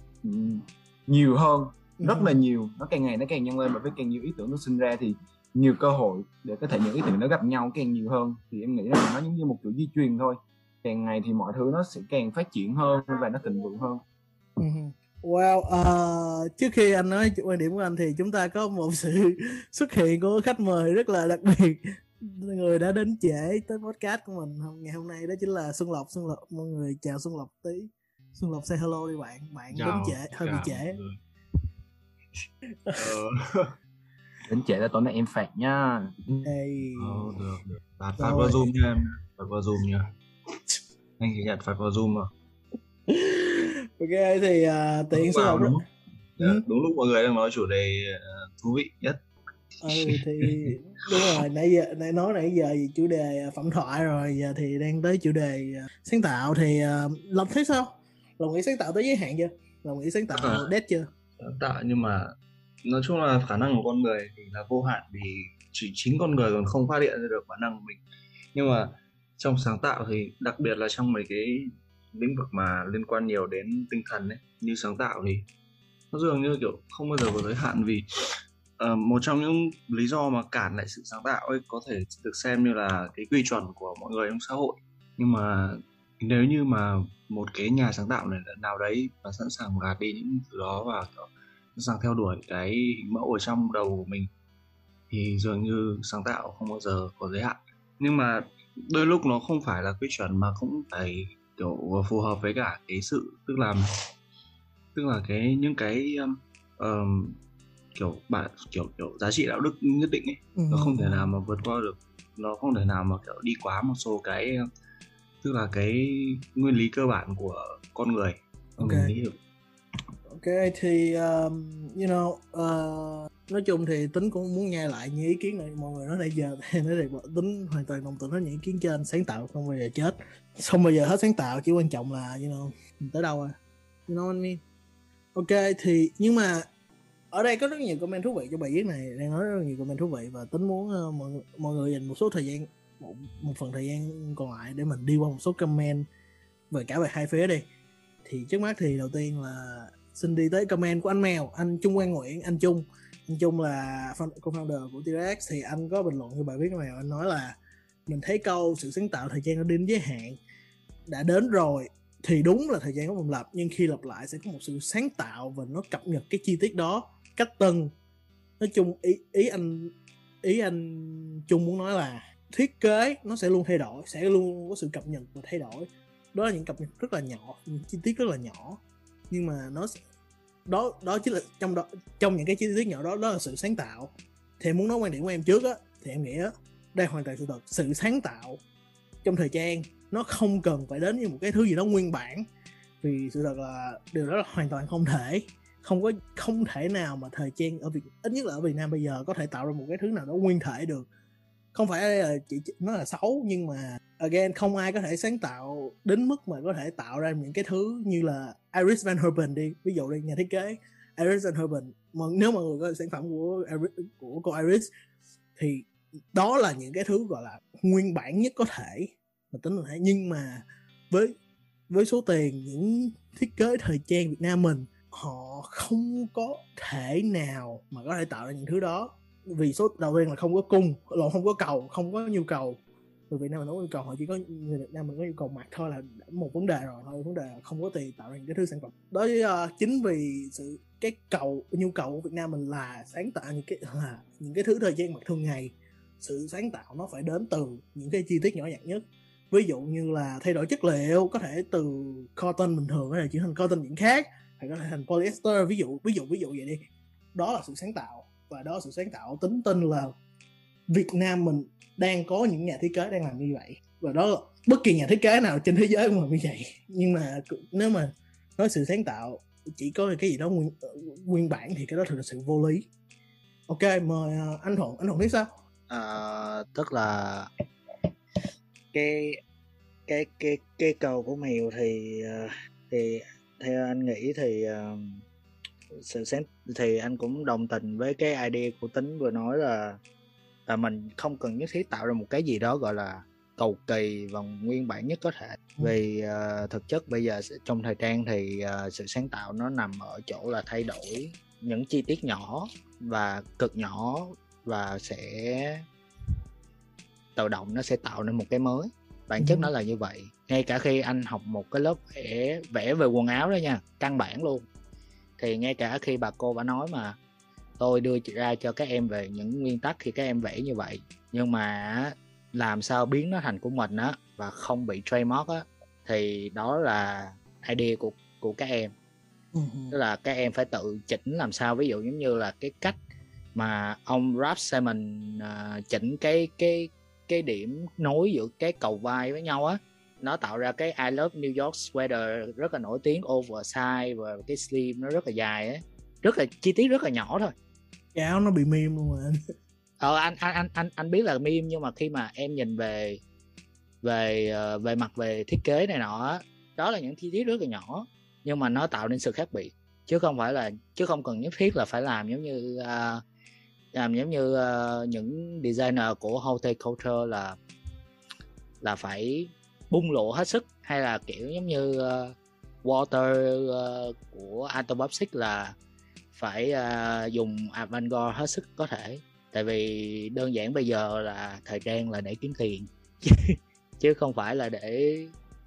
S2: nhiều hơn rất là nhiều. Nó càng ngày nó càng nhân lên và với càng nhiều ý tưởng nó sinh ra thì nhiều cơ hội để có thể những ý tưởng nó gặp nhau càng nhiều hơn. Thì em nghĩ là nó giống như một kiểu di truyền thôi. Càng ngày thì mọi thứ nó sẽ càng phát triển hơn và nó thịnh vượng hơn.
S1: Wow, uh, trước khi anh nói quan điểm của anh thì chúng ta có một sự (laughs) xuất hiện của khách mời rất là đặc biệt người đã đến trễ tới podcast của mình. Ngày hôm nay đó chính là Xuân Lộc Xuân Lộc mọi người chào Xuân Lộc tí. Xuân Lộc say hello đi bạn. Bạn chào, đến trễ hơi bị trễ.
S2: ờ. (laughs) đến trễ là tối nay em phạt nha.
S1: Hey.
S4: ờ, được được. Phạt phạt vào zoom nha em. Phạt vào zoom nha. Anh ghi nhận phạt vào zoom mà.
S1: Ok thì uh, tiện Xuân Lộc
S4: đúng, ừ. đúng lúc mọi người đang nói chủ đề uh, thú vị nhất
S1: ừ thì đúng rồi nãy giờ nãy nói nãy giờ gì chủ đề à, phẩm thoại rồi giờ thì đang tới chủ đề à, sáng tạo thì uh, lòng thấy sao? Lòng nghĩ sáng tạo tới giới hạn chưa? Lòng nghĩ sáng tạo à, dead chưa?
S4: Sáng tạo nhưng mà nói chung là khả năng của con người thì là vô hạn vì chỉ chính con người còn không phát hiện ra được khả năng của mình. Nhưng mà trong sáng tạo thì đặc biệt là trong mấy cái lĩnh vực mà liên quan nhiều đến tinh thần ấy như sáng tạo thì nó dường như kiểu không bao giờ có giới hạn vì uh, một trong những lý do mà cản lại sự sáng tạo ấy có thể được xem như là cái quy chuẩn của mọi người trong xã hội. Nhưng mà nếu như mà một cái nhà sáng tạo này nào đấy và sẵn sàng gạt đi những thứ đó và sẵn sàng theo đuổi cái hình mẫu ở trong đầu của mình thì dường như sáng tạo không bao giờ có giới hạn. Nhưng mà đôi lúc nó không phải là quy chuẩn mà cũng phải kiểu phù hợp với cả cái sự tức là tức là cái những cái um, kiểu bạn kiểu kiểu giá trị đạo đức nhất định ấy ừ. nó không thể nào mà vượt qua được. Nó không thể nào mà kiểu đi quá một số cái tức là cái nguyên lý cơ bản của con người.
S1: Okay. mình nghĩ được. Ok thì um, you know uh, nói chung thì tính cũng muốn nghe lại những ý kiến này. Mọi người nói nãy giờ (laughs) thì nói thì tính hoàn toàn đồng tình với những ý kiến trên. Sáng tạo không bao giờ chết. Không bao giờ hết sáng tạo chỉ quan trọng là you know tới đâu à you know what I mean? Ok thì nhưng mà ở đây có rất nhiều comment thú vị cho bài viết này đang nói rất nhiều comment thú vị và tính muốn uh, mọi mọi người dành một số thời gian một, một phần thời gian còn lại để mình đi qua một số comment về cả về hai phía đi. Thì trước mắt thì đầu tiên là xin đi tới comment của anh mèo anh Trung Quang Nguyễn anh Trung. Anh Trung là co-founder của T-Rex thì anh có bình luận cho bài viết này anh nói là mình thấy câu sự sáng tạo thời gian nó đến giới hạn đã đến rồi thì đúng là thời gian có vòng lập nhưng khi lặp lại sẽ có một sự sáng tạo và nó cập nhật cái chi tiết đó cách tân. Nói chung ý ý anh ý anh chung muốn nói là thiết kế nó sẽ luôn thay đổi, sẽ luôn có sự cập nhật và thay đổi. Đó là những cập nhật rất là nhỏ, những chi tiết rất là nhỏ. Nhưng mà nó đó đó chính là trong đó, trong những cái chi tiết nhỏ đó đó là sự sáng tạo. Thì muốn nói quan điểm của em trước á, thì em nghĩ á, đây hoàn toàn sự thật, sự sáng tạo trong thời trang. Nó không cần phải đến như một cái thứ gì đó nguyên bản. Vì sự thật là điều đó là hoàn toàn không thể không có không thể nào mà thời trang ở Việt ít nhất là ở Việt Nam bây giờ có thể tạo ra một cái thứ nào đó nguyên thể được. Không phải là chỉ nó là xấu nhưng mà again không ai có thể sáng tạo đến mức mà có thể tạo ra những cái thứ như là Iris Van Herpen đi. Ví dụ đi nhà thiết kế Iris Van Herpen mà nếu mọi người có sản phẩm của Iris, của cô Iris thì đó là những cái thứ gọi là nguyên bản nhất có thể. Mà tính là nhưng mà với với số tiền những thiết kế thời trang Việt Nam mình họ không có thể nào mà có thể tạo ra những thứ đó. Vì số đầu tiên là không có cung lộn không có cầu không có nhu cầu. Người Việt Nam mình không có nhu cầu họ chỉ có người Việt Nam mình có nhu cầu mặt thôi là một vấn đề rồi thôi vấn đề là không có tiền tạo ra những cái thứ sản phẩm. Đó uh, ờ, chính vì sự cái cầu nhu cầu của Việt Nam mình là sáng tạo những cái là những cái thứ thời gian mặt thường ngày sự sáng tạo nó phải đến từ những cái chi tiết nhỏ nhặt nhất. Ví dụ như là thay đổi chất liệu có thể từ cotton bình thường có thể chuyển thành cotton những khác hay có thể thành polyester ví dụ ví dụ ví dụ vậy đi. Đó là sự sáng tạo và đó là sự sáng tạo tính tin là Việt Nam mình đang có những nhà thiết kế đang làm như vậy. Và đó là bất kỳ nhà thiết kế nào trên thế giới cũng làm như vậy. Nhưng mà nếu mà nói sự sáng tạo chỉ có cái gì đó nguyên, ờ, nguyên bản thì cái đó thực là sự vô lý. Ok mời ờ, anh thuận anh thuận biết sao?
S3: À, tức là cái cái cái cái cầu của mèo thì thì theo anh nghĩ thì uh, sự sáng thì anh cũng đồng tình với cái idea của tính vừa nói là là mình không cần nhất thiết tạo ra một cái gì đó gọi là cầu kỳ và nguyên bản nhất có thể. Ừ. vì uh, thực chất bây giờ trong thời trang thì uh, sự sáng tạo nó nằm ở chỗ là thay đổi những chi tiết nhỏ và cực nhỏ và sẽ tự động nó sẽ tạo nên một cái mới. Bản chất nó là như vậy ngay cả khi anh học một cái lớp vẽ vẽ về quần áo đó nha căn bản luôn. Thì ngay cả khi bà cô bà nói mà tôi đưa ra cho các em về những nguyên tắc khi các em vẽ như vậy. Nhưng mà làm sao biến nó thành của mình á và không bị trademark á thì đó là idea của của các em. Ừ. tức là các em phải tự chỉnh làm sao ví dụ giống như là cái cách mà ông Ralph Simon uh, chỉnh cái cái cái điểm nối giữa cái cầu vai với nhau á nó tạo ra cái I love New York sweater rất là nổi tiếng oversize và cái sleeve nó rất là dài á rất là chi tiết rất là nhỏ thôi.
S1: Cái áo nó bị meme luôn mà
S3: ờ anh anh anh anh anh biết là meme nhưng mà khi mà em nhìn về về ờ, về mặt về thiết kế này nọ đó là những chi tiết rất là nhỏ nhưng mà nó tạo nên sự khác biệt. Chứ không phải là chứ không cần nhất thiết là phải làm giống như uh, làm giống như uh, những designer của Hotel Culture là là phải bung lộ hết sức hay là kiểu giống như uh, Water uh, của Antobopsic là phải uh, dùng avant-garde hết sức có thể. Tại vì đơn giản bây giờ là thời trang là để kiếm tiền (laughs) chứ không phải là để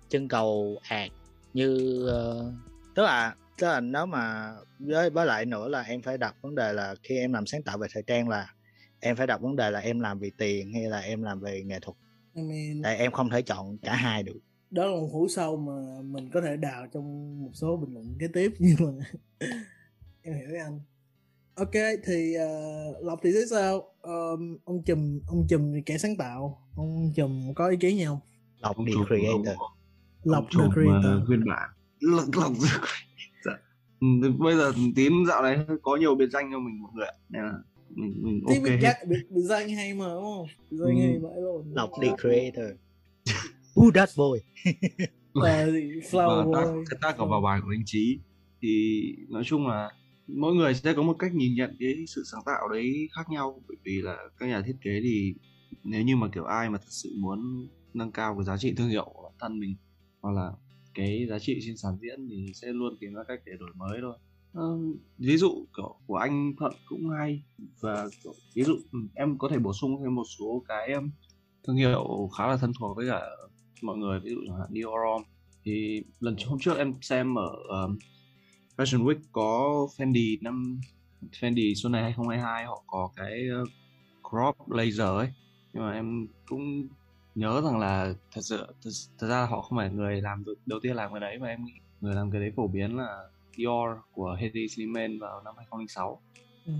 S3: chân cầu ạt như uh, tức là tức là nếu mà với với lại nữa là em phải đặt vấn đề là khi em làm sáng tạo về thời trang là em phải đặt vấn đề là em làm vì tiền hay là em làm về nghệ thuật. I mean, tại em không thể chọn cả hai được.
S1: Đó là một hũ sâu mà mình có thể đào trong một số bình luận kế tiếp nhưng mà (laughs) em hiểu anh. Ok thì uh, lộc thì thế sao? Um, ông chùm ông chùm thì kẻ sáng tạo. Ông chùm có ý kiến gì không?
S3: Lộc the creator.
S1: lộc the creator.
S4: nguyên bản. Lộc lộc dạ. Ừ, bây giờ tím dạo này có nhiều biệt danh cho mình một người nên là mình mình ok
S1: biệt, biệt, biệt danh hay mà đúng không? Biệt danh ừ. hay vậy luôn
S3: lộc the creator Who that boy? (laughs)
S1: Là flower
S4: boy. cái tác vào bài của anh trí thì nói chung là mỗi người sẽ có một cách nhìn nhận cái sự sáng tạo đấy khác nhau. Bởi vì là các nhà thiết kế thì nếu như mà kiểu ai mà thật sự muốn nâng cao cái giá trị thương hiệu của bản thân mình hoặc là cái giá trị trên sàn diễn thì sẽ luôn tìm ra cách để đổi mới thôi Uh, ví dụ kiểu của anh thuận cũng hay. Và kiểu, ví dụ ừ, em có thể bổ sung thêm một số cái um, thương hiệu khá là thân thuộc với cả mọi người ví dụ chẳng hạn Dior thì lần hôm trước em xem ở um, Fashion Week có Fendi năm Fendi xuân này 2022 họ có cái uh, crop laser ấy. Nhưng mà em cũng nhớ rằng là thật sự thật, thật ra họ không phải người làm đầu tiên làm cái đấy mà em nghĩ người làm cái đấy phổ biến là Dior của Hedi Slimane vào năm 2006 ừ.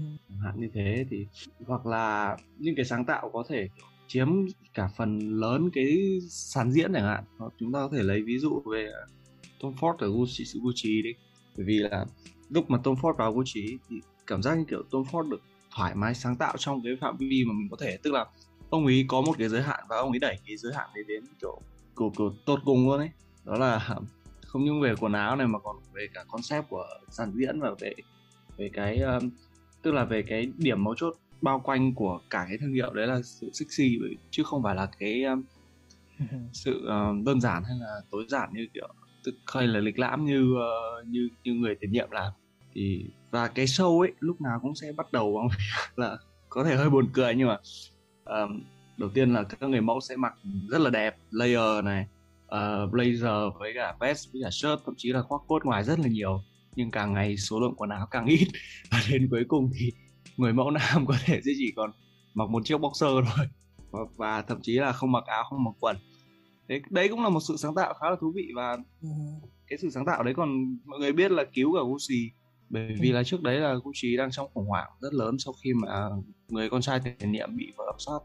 S4: hạn như thế thì hoặc là những cái sáng tạo có thể chiếm cả phần lớn cái sàn diễn chẳng hạn. Chúng ta có thể lấy ví dụ về Tom Ford ở Gucci, Gucci đi. Bởi vì là lúc mà Tom Ford vào Gucci thì cảm giác như kiểu Tom Ford được thoải mái sáng tạo trong cái phạm vi mà mình có thể. Tức là ông ấy có một cái giới hạn và ông ấy đẩy cái giới hạn đấy đến kiểu của, của tột cùng luôn ấy. Đó là không những về quần áo này mà còn về cả concept của dàn diễn và về về cái um, tức là về cái điểm mấu chốt bao quanh của cả cái thương hiệu đấy là sự sexy chứ không phải là cái um, (laughs) sự uh, đơn giản hay là tối giản như kiểu tức hay là lịch lãm như uh, như như người tiền nhiệm làm. Thì và cái show ấy lúc nào cũng sẽ bắt đầu bằng (laughs) là có thể hơi buồn cười nhưng mà um, đầu tiên là các người mẫu sẽ mặc rất là đẹp layer này uh, blazer với cả vest với cả shirt thậm chí là khoác coat ngoài rất là nhiều. Nhưng càng ngày số lượng quần áo càng ít. (laughs) Và đến cuối cùng thì người mẫu nam (laughs) có thể sẽ chỉ còn mặc một chiếc boxer thôi. Và, và thậm chí là không mặc áo không mặc quần. Đấy đấy cũng là một sự sáng tạo khá là thú vị. Và ừ. cái sự sáng tạo đấy còn mọi người biết là cứu cả Gucci. Bởi vì ừ. là trước đấy là Gucci đang trong khủng hoảng rất lớn sau khi mà người con trai tiền nhiệm bị vợ ập sát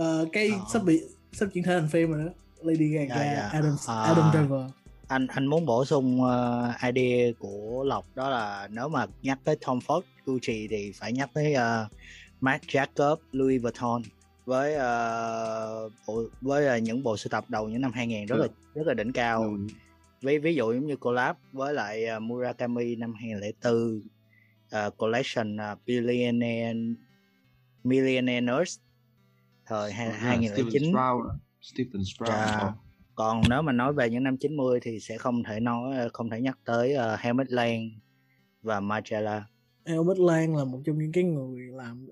S1: uh, cái uh. sắp bị sắp chuyển thể thành phim rồi đó Lady Gaga, yeah, yeah. Adam uh, Adam Driver
S3: anh anh muốn bổ sung uh, idea của Lộc đó là nếu mà nhắc tới Tom Ford Gucci thì phải nhắc tới uh, Marc Jacob Louis Vuitton với uh, bộ, với uh, những bộ sưu tập đầu những năm 2000 rất là ừ. rất là đỉnh cao ừ. ví ví dụ giống như collab với lại uh, Murakami năm 2004 uh, collection uh, Billionaire Millionaires thời hai, 2009 Stephen Sprout,
S4: Stephen Sprout. Yeah
S3: còn nếu mà nói về những năm 90 thì sẽ không thể nói không thể nhắc tới uh, Helmut Lang và Margiela
S1: Helmut Lang là một trong những cái người làm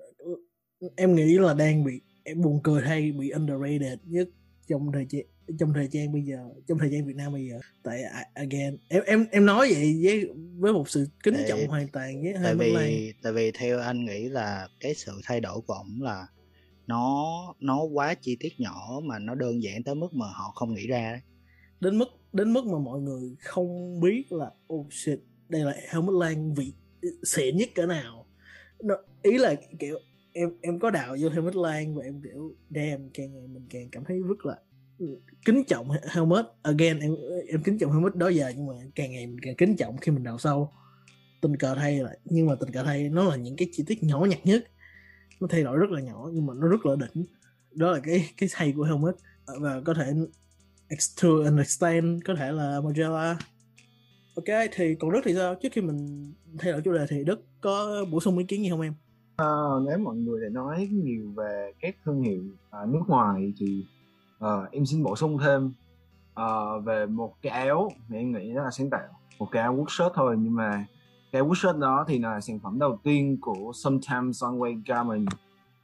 S1: em nghĩ là đang bị em buồn cười hay bị underrated nhất trong thời gian trong thời gian bây giờ trong thời gian Việt Nam bây giờ tại again em em em nói vậy với với một sự kính tại, trọng hoàn toàn với
S3: tại vì Lang. tại vì theo anh nghĩ là cái sự thay đổi của ổng là nó nó quá chi tiết nhỏ mà nó đơn giản tới mức mà họ không nghĩ ra đấy.
S1: Đến mức đến mức mà mọi người không biết là oh shit đây là helmet lan vị xịn nhất cỡ nào. Nó, ý là kiểu em em có đạo vô helmet lan và em kiểu đem càng ngày mình càng cảm thấy rất là ừ, kính trọng helmet. Again em em kính trọng helmet đó giờ nhưng mà càng ngày mình càng kính trọng khi mình đào sâu. Tình cờ thay là nhưng mà tình cờ thay nó là những cái chi tiết nhỏ nhặt nhất nó thay đổi rất là nhỏ nhưng mà nó rất là đỉnh. Đó là cái cái hay của helmet. Ờ, và có thể to an extent có thể là Magella ok thì còn Đức thì sao? Trước khi mình thay đổi chủ đề thì Đức có bổ sung ý kiến gì không em?
S2: À, nếu mọi người lại nói nhiều về các thương hiệu à, nước ngoài thì à, em xin bổ sung thêm à, về một cái áo thì em nghĩ đó là sáng tạo. Một cái áo workshop thôi nhưng mà cái workshop đó thì là sản phẩm đầu tiên của Sometimes Sunway Garment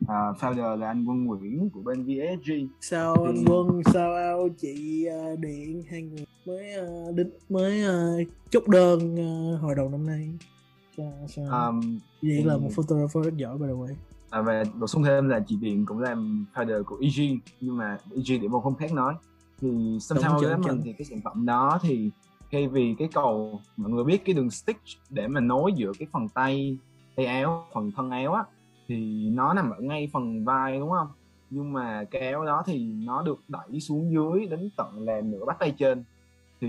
S2: uh, founder là anh Quân Nguyễn của bên VSG
S1: sao thì... anh Quân sao ao chị uh, điện hai người mới uh, đính mới uh, chốt đơn uh, hồi đầu năm nay? Sao, sao? Um, vậy thì... là một photographer rất giỏi by the way.
S2: À, và bổ sung thêm là chị Điện cũng làm founder của EG nhưng mà EG để một không khác nói. Thì Sometimes Garment thì cái sản phẩm đó thì thay vì cái cầu mọi người biết cái đường stitch để mà nối giữa cái phần tay tay áo phần thân áo á thì nó nằm ở ngay phần vai đúng không? Nhưng mà cái áo đó thì nó được đẩy xuống dưới đến tận là nửa bắp tay trên. Thì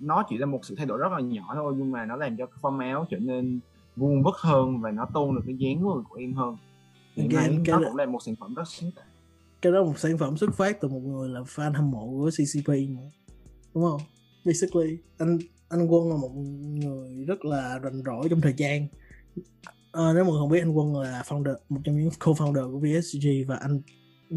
S2: nó chỉ là một sự thay đổi rất là nhỏ thôi nhưng mà nó làm cho cái form áo trở nên vuông vức hơn và nó tôn được cái dáng người của em hơn. Thì cái, cái nó cũng là một sản phẩm rất sáng tạo
S1: cái đó một sản phẩm xuất phát từ một người là fan hâm mộ của CCP mà đúng không basically anh anh quân là một người rất là rành rỗi trong thời gian. À, nếu người không biết anh quân là founder một trong những co-founder của VSG và anh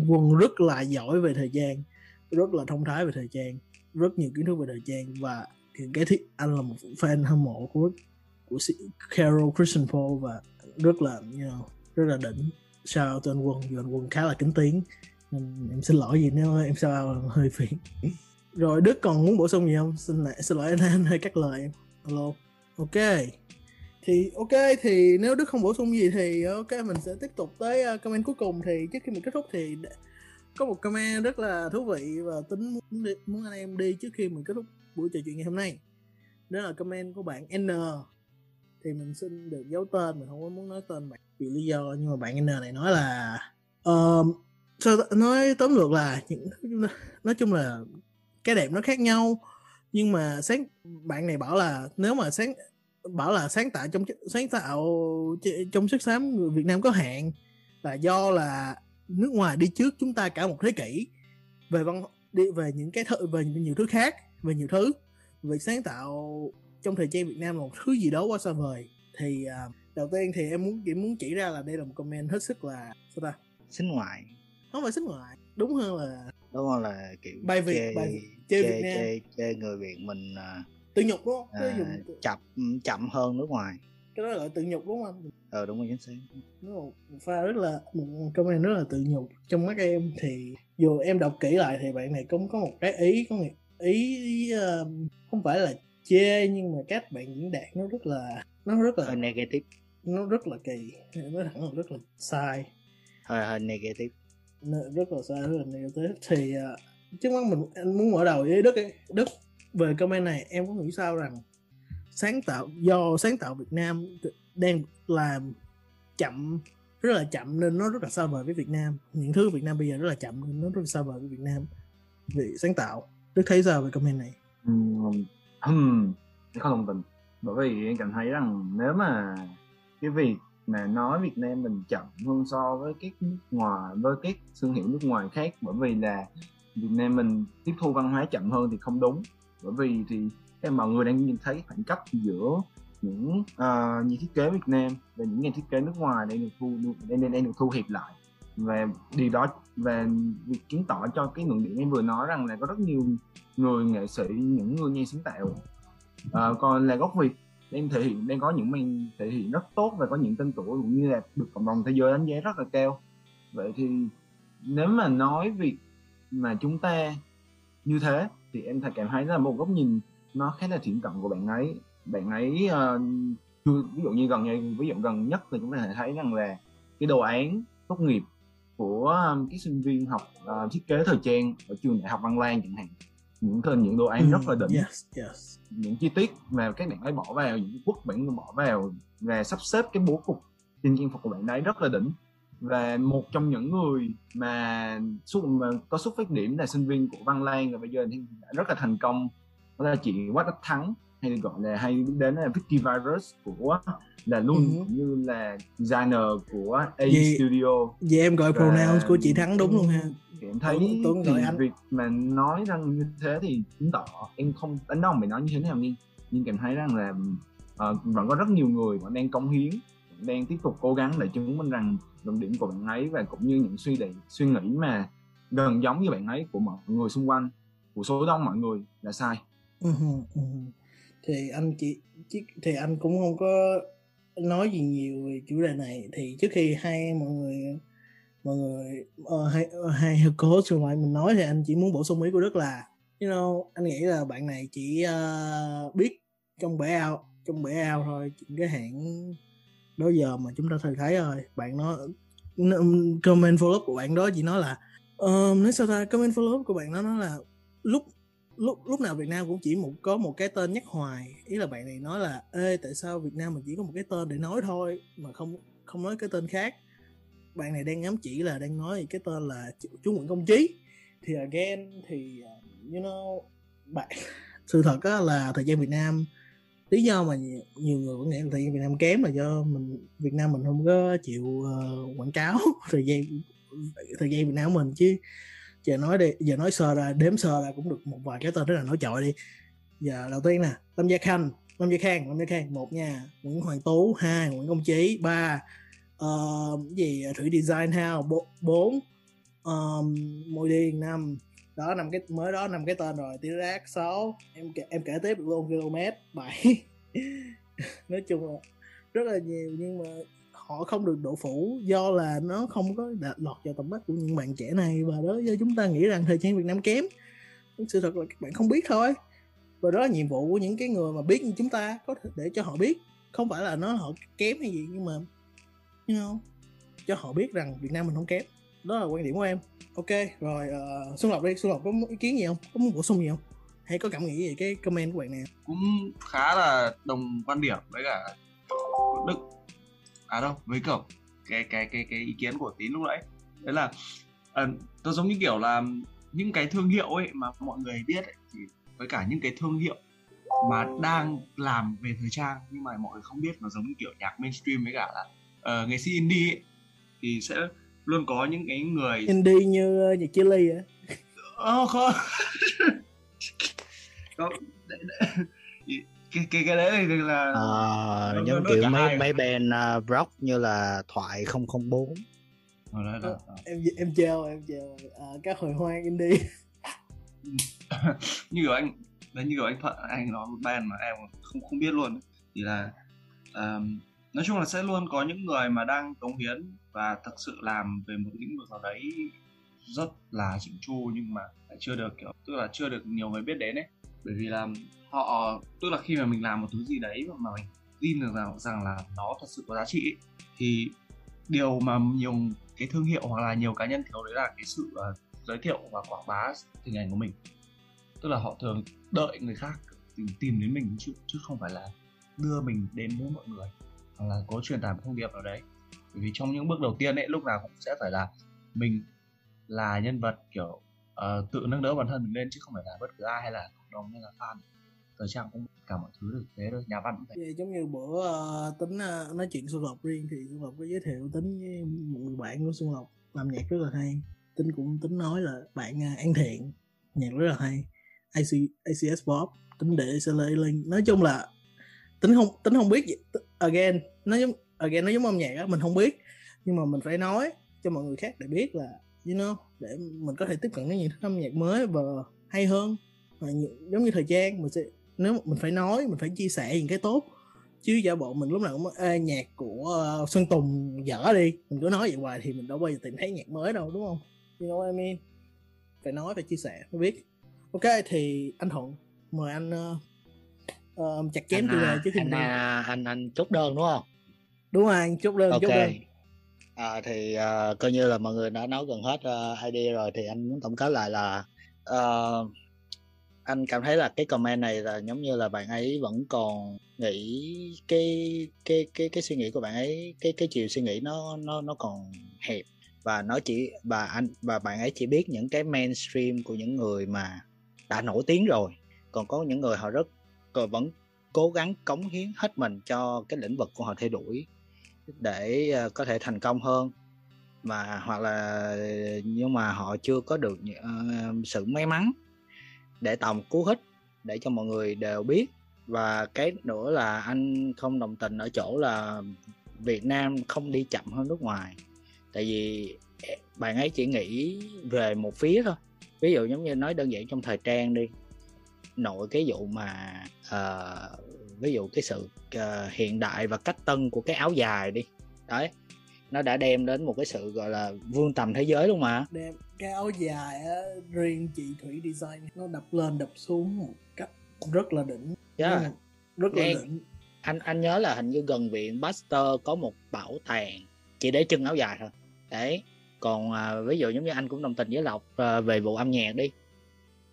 S1: quân rất là giỏi về thời gian rất là thông thái về thời gian rất nhiều kiến thức về thời gian và cái thiết anh là một fan hâm mộ của của Carol Christian Paul và rất là you know, rất là đỉnh. Sao tên anh quân dù anh quân khá là kính tiếng. Em xin lỗi gì nếu em sao hơi phiền. (laughs) rồi đức còn muốn bổ sung gì không? Xin lại xin lỗi anh anh hơi cắt lời. Em alo ok. Thì ok thì nếu đức không bổ sung gì thì ok mình sẽ tiếp tục tới ờ, comment cuối cùng. Thì trước khi mình kết thúc thì có một comment rất là thú vị và tính muốn, đi, muốn anh em đi trước khi mình kết thúc buổi trò chuyện ngày hôm nay. Đó là comment của bạn N. Thì mình xin được giấu tên mình không có muốn nói tên bạn vì lý do nhưng mà bạn N này nói là uh, sao nói tóm lược là những nói chung là cái đẹp nó khác nhau. Nhưng mà sáng bạn này bảo là nếu mà sáng bảo là sáng tạo trong sáng tạo trong sức xám người Việt Nam có hạn là do là nước ngoài đi trước chúng ta cả một thế kỷ về văn đi về những cái thứ về nhiều thứ khác về nhiều thứ. Việc sáng tạo trong thời trang Việt Nam là một thứ gì đó quá xa vời. Thì uh, đầu tiên thì em muốn chỉ muốn chỉ ra là đây là một comment hết sức là sao ta?
S3: Xính ngoại.
S1: Không phải xính ngoại đúng hơn là
S3: đúng hơn là kiểu
S1: bài Việt
S3: chê,
S1: bài chê,
S3: chê,
S1: Việt Nam.
S3: chê, chê người Việt mình uh,
S1: tự nhục đúng không?
S3: À,
S1: dùng
S3: chậm chậm hơn nước ngoài.
S1: Cái đó gọi tự nhục đúng không?
S3: Ờ đúng rồi chính xác.
S1: Nó một pha rất là một comment rất là tự nhục. Trong mắt em thì dù em đọc kỹ lại thì bạn này cũng có một cái ý có một ý uh, không phải là chê nhưng mà các bạn diễn đạt nó rất là nó rất là
S3: hơi negative.
S1: nó rất là kỳ nó thẳng là rất là sai.
S3: Hơi hơi negative
S1: rất là xa rất là negative thì uh, trước mắt mình anh muốn mở đầu với đức ấy. đức về comment này em có nghĩ sao rằng sáng tạo do sáng tạo Việt Nam đang làm chậm rất là chậm nên nó rất là xa vời với Việt Nam. Những thứ Việt Nam bây giờ rất là chậm nên nó rất là xa vời với Việt Nam vì sáng tạo. Đức thấy sao về comment này?
S2: Không đồng tình bởi vì em cảm thấy rằng nếu mà cái việc mà nói Việt Nam mình chậm hơn so với các nước ngoài với các thương hiệu nước ngoài khác bởi vì là Việt Nam mình tiếp thu văn hóa chậm hơn thì không đúng. Bởi vì thì các mọi người đang nhìn thấy khoảng cách giữa những ờ, uh, nhà thiết kế Việt Nam và những nhà thiết kế nước ngoài đang được thu đang, đang, đang được thu hẹp lại. Và điều đó và việc chứng tỏ cho cái luận điểm em vừa nói rằng là có rất nhiều người nghệ sĩ những người nhà sáng tạo uh, còn là gốc Việt đang thể hiện đang có những màn thể hiện rất tốt và có những tên tuổi cũng như là được cộng đồng thế giới đánh giá rất là cao. Vậy thì nếu mà nói việc mà chúng ta như thế thì em thấy cảm thấy là một góc nhìn nó khá là thiện cận của bạn ấy. Bạn ấy uh, ví dụ như gần như ví dụ gần nhất thì chúng ta thể thấy rằng là cái đồ án tốt nghiệp của ờ, um, cái sinh viên học uh, thiết kế thời trang ở trường đại học Văn Lang chẳng hạn những tên những đồ án
S1: Ừ,
S2: rất là đỉnh.
S1: yes, yes.
S2: những chi tiết mà các bạn ấy bỏ vào những quốc bạn bỏ vào và sắp xếp cái bố cục trên trang phục của bạn ấy rất là đỉnh. Và một trong những người mà xuất mà có xuất phát điểm là sinh viên của Văn Lang và bây giờ thì đã rất là thành công đó là chị Quách Đắc Thắng hay gọi là hay biết đến là Vicky Virus của là luôn
S1: Ừ.
S2: như là designer của A Studio
S1: Vậy em gọi
S2: Và-
S1: pronouns của chị Thắng đúng luôn ha
S2: em thấy
S1: Tưởng- tưởng
S2: thì
S1: anh.
S2: việc mà nói rằng như thế thì chứng tỏ em không đánh đồng mày nói như thế nào nhưng nhưng cảm thấy rằng là ờ, vẫn có rất nhiều người vẫn đang cống hiến vẫn đang tiếp tục cố gắng để chứng minh rằng luận điểm của bạn ấy và cũng như những suy nghĩ suy nghĩ mà gần giống như bạn ấy của mọi người xung quanh của số đông mọi người là sai
S1: Ừ ừ hừ thì anh chỉ, thì anh cũng không có nói gì nhiều về chủ đề này. Thì trước khi hai mọi người mọi người uh, hai ờ, hai cố xung lại mình nói thì anh chỉ muốn bổ sung ý của Đức là you know anh nghĩ là bạn này chỉ uh, biết trong bể ao trong bể ao thôi những cái hãng đó giờ mà chúng ta thường thấy rồi. Bạn nó comment follow up của bạn đó chỉ nói là ờ, nói sao ta? Comment follow up của bạn nó nói là lúc lúc lúc nào Việt Nam cũng chỉ một có một cái tên nhắc hoài. Ý là bạn này nói là ê tại sao Việt Nam mình chỉ có một cái tên để nói thôi mà không không nói cái tên khác? Bạn này đang ngắm chỉ là đang nói cái tên là chú- chú Nguyễn Công Chí. Thì again thì ờ, you know bạn (laughs) sự thật đó là thời gian Việt Nam lý do mà nhiều, người vẫn nghĩ là thời gian Việt Nam kém là do mình Việt Nam mình không có chịu uh, quảng cáo (laughs) thời gian thời gian Việt Nam của mình. Chứ giờ nói đi giờ nói sơ ra đếm sơ ra cũng được một vài cái tên rất là nổi trội đi. Giờ đầu tiên nè Lâm Gia Khanh Lâm Gia Khang Lâm Gia Khang một nha. Nguyễn Hoàng Tú hai. Nguyễn Công Chí ba. Uh, gì? Thủy Design House bốn. Ờ, um, Môi Điền năm. Đó năm cái mới đó năm cái tên rồi tiếng Rác sáu. Em kể, em kể tiếp luôn km bảy. (laughs) Nói chung là rất là nhiều nhưng mà họ không được độ phủ do là nó không có lọt vào tầm mắt của những bạn trẻ này. Và đó do chúng ta nghĩ rằng thời trang Việt Nam kém. Sự thật là các bạn không biết thôi. Và đó là nhiệm vụ của những cái người mà biết như chúng ta có thể để cho họ biết. Không phải là nó họ kém hay gì nhưng mà you know, cho họ biết rằng Việt Nam mình không kém. Đó là quan điểm của em. Ok rồi uh, Xuân Lộc đi. Xuân Lộc có ý kiến gì không? Có muốn bổ sung gì không? Hay có cảm nghĩ về cái comment của bạn này
S4: cũng khá là đồng quan điểm với cả Đức à đâu với cậu cái cái cái cái ý kiến của tín lúc nãy đấy là uh, nó giống như kiểu là những cái thương hiệu ấy mà mọi người biết ấy, thì với cả những cái thương hiệu mà đang làm về thời trang nhưng mà mọi người không biết nó giống như kiểu nhạc mainstream với cả là uh, nghệ sĩ indie ấy, thì sẽ luôn có những cái người
S1: indie như uh, nhạc chia ly á
S4: Ờ, không (laughs) không. Cái cái cái đấy thì là
S3: Ờ,
S4: nó-
S3: giống
S4: nó
S3: kiểu mấy mấy band uh, rock như là thoại 004
S4: Ờ, đấy, đấy, đấy.
S1: em em treo em treo. À, các hồi hoang indie. (laughs)
S4: Như kiểu anh đấy như kiểu anh thuận anh nói một band mà em không không biết luôn. Thì là um, nói chung là sẽ luôn có những người mà đang cống hiến và thật sự làm về một lĩnh vực nào đấy rất là chỉnh chu nhưng mà lại chưa được kiểu tức là chưa được nhiều người biết đến ấy bởi vì là họ tức là khi mà mình làm một thứ gì đấy mà mình tin được rằng rằng là nó thật sự có giá trị ấy, thì điều mà nhiều cái thương hiệu hoặc là nhiều cá nhân thiếu đấy là cái sự uh, giới thiệu và quảng bá hình ảnh của mình. Tức là họ thường đợi người khác tìm, tìm đến mình chứ chứ không phải là đưa mình đến với mọi người hoặc là cố truyền tải một thông điệp nào đấy. Bởi vì trong những bước đầu tiên ấy lúc nào cũng sẽ phải là mình là nhân vật kiểu Ờ, tự nâng đỡ bản thân mình lên chứ không phải là bất cứ ai hay là cộng đồng hay là fan. Thời trang cũng cả mọi thứ được thế thôi nhà văn cũng thế
S1: Vậy giống như bữa uh, tính uh, nói chuyện Xuân Lộc riêng thì Xuân Lộc có giới thiệu tính với một người bạn của Xuân Lộc làm nhạc rất là hay. Tính cũng tính nói là bạn uh, An Thiện nhạc rất là hay. AC, ACS Pop tính để sẽ lấy lên nói chung là tính không tính không biết gì. T- again nó giống again nó giống âm nhạc á mình không biết. Nhưng mà mình phải nói cho mọi người khác để biết là you know để mình có thể tiếp cận đến những âm nhạc mới và hay hơn. Và giống như thời trang mình sẽ nếu mình phải nói mình phải chia sẻ những cái tốt. Chứ giả bộ mình lúc nào cũng Ê, nhạc của ờ, Sơn Tùng dở đi. Mình cứ nói vậy hoài thì mình đâu bao giờ tìm thấy nhạc mới đâu đúng không? You know what I mean? Phải nói phải chia sẻ mới biết. Ok thì anh Thuận mời anh ờ, ờ, chặt chém chủ đề trước khi
S3: anh,
S1: mình
S3: à, anh anh chốt đơn đúng không?
S1: Đúng rồi anh chốt đơn
S3: ok.
S1: chốt đơn
S3: à, thì à, coi như là mọi người đã nói gần hết à, uh, idea rồi thì anh muốn tổng kết lại là uh, anh cảm thấy là cái comment này là giống như là bạn ấy vẫn còn nghĩ cái cái cái cái suy nghĩ của bạn ấy cái cái chiều suy nghĩ nó nó nó còn hẹp. Và nó chỉ và anh và bạn ấy chỉ biết những cái mainstream của những người mà đã nổi tiếng rồi. Còn có những người họ rất còn vẫn cố gắng cống hiến hết mình cho cái lĩnh vực của họ theo đuổi để ờ, có thể thành công hơn. Mà hoặc là nhưng mà họ chưa có được uh, sự may mắn để tạo một cú hích để cho mọi người đều biết. Và cái nữa là anh không đồng tình ở chỗ là Việt Nam không đi chậm hơn nước ngoài. Tại vì bạn ấy chỉ nghĩ về một phía thôi. Ví dụ giống như nói đơn giản trong thời trang đi nội cái vụ mà uh, ví dụ cái sự ờ, hiện đại và cách tân của cái áo dài đi. Đấy nó đã đem đến một cái sự gọi là vươn tầm thế giới luôn mà.
S1: Đem cái áo dài á riêng chị Thủy design nó đập lên đập xuống một cách rất là đỉnh.
S3: Yeah.
S1: Mà rất là
S3: Nghe-
S1: đỉnh.
S3: anh anh nhớ là hình như gần viện Baxter có một bảo tàng chỉ để trưng áo dài thôi. Đấy còn à, ví dụ giống như anh cũng đồng tình với lộc à, về vụ âm nhạc đi.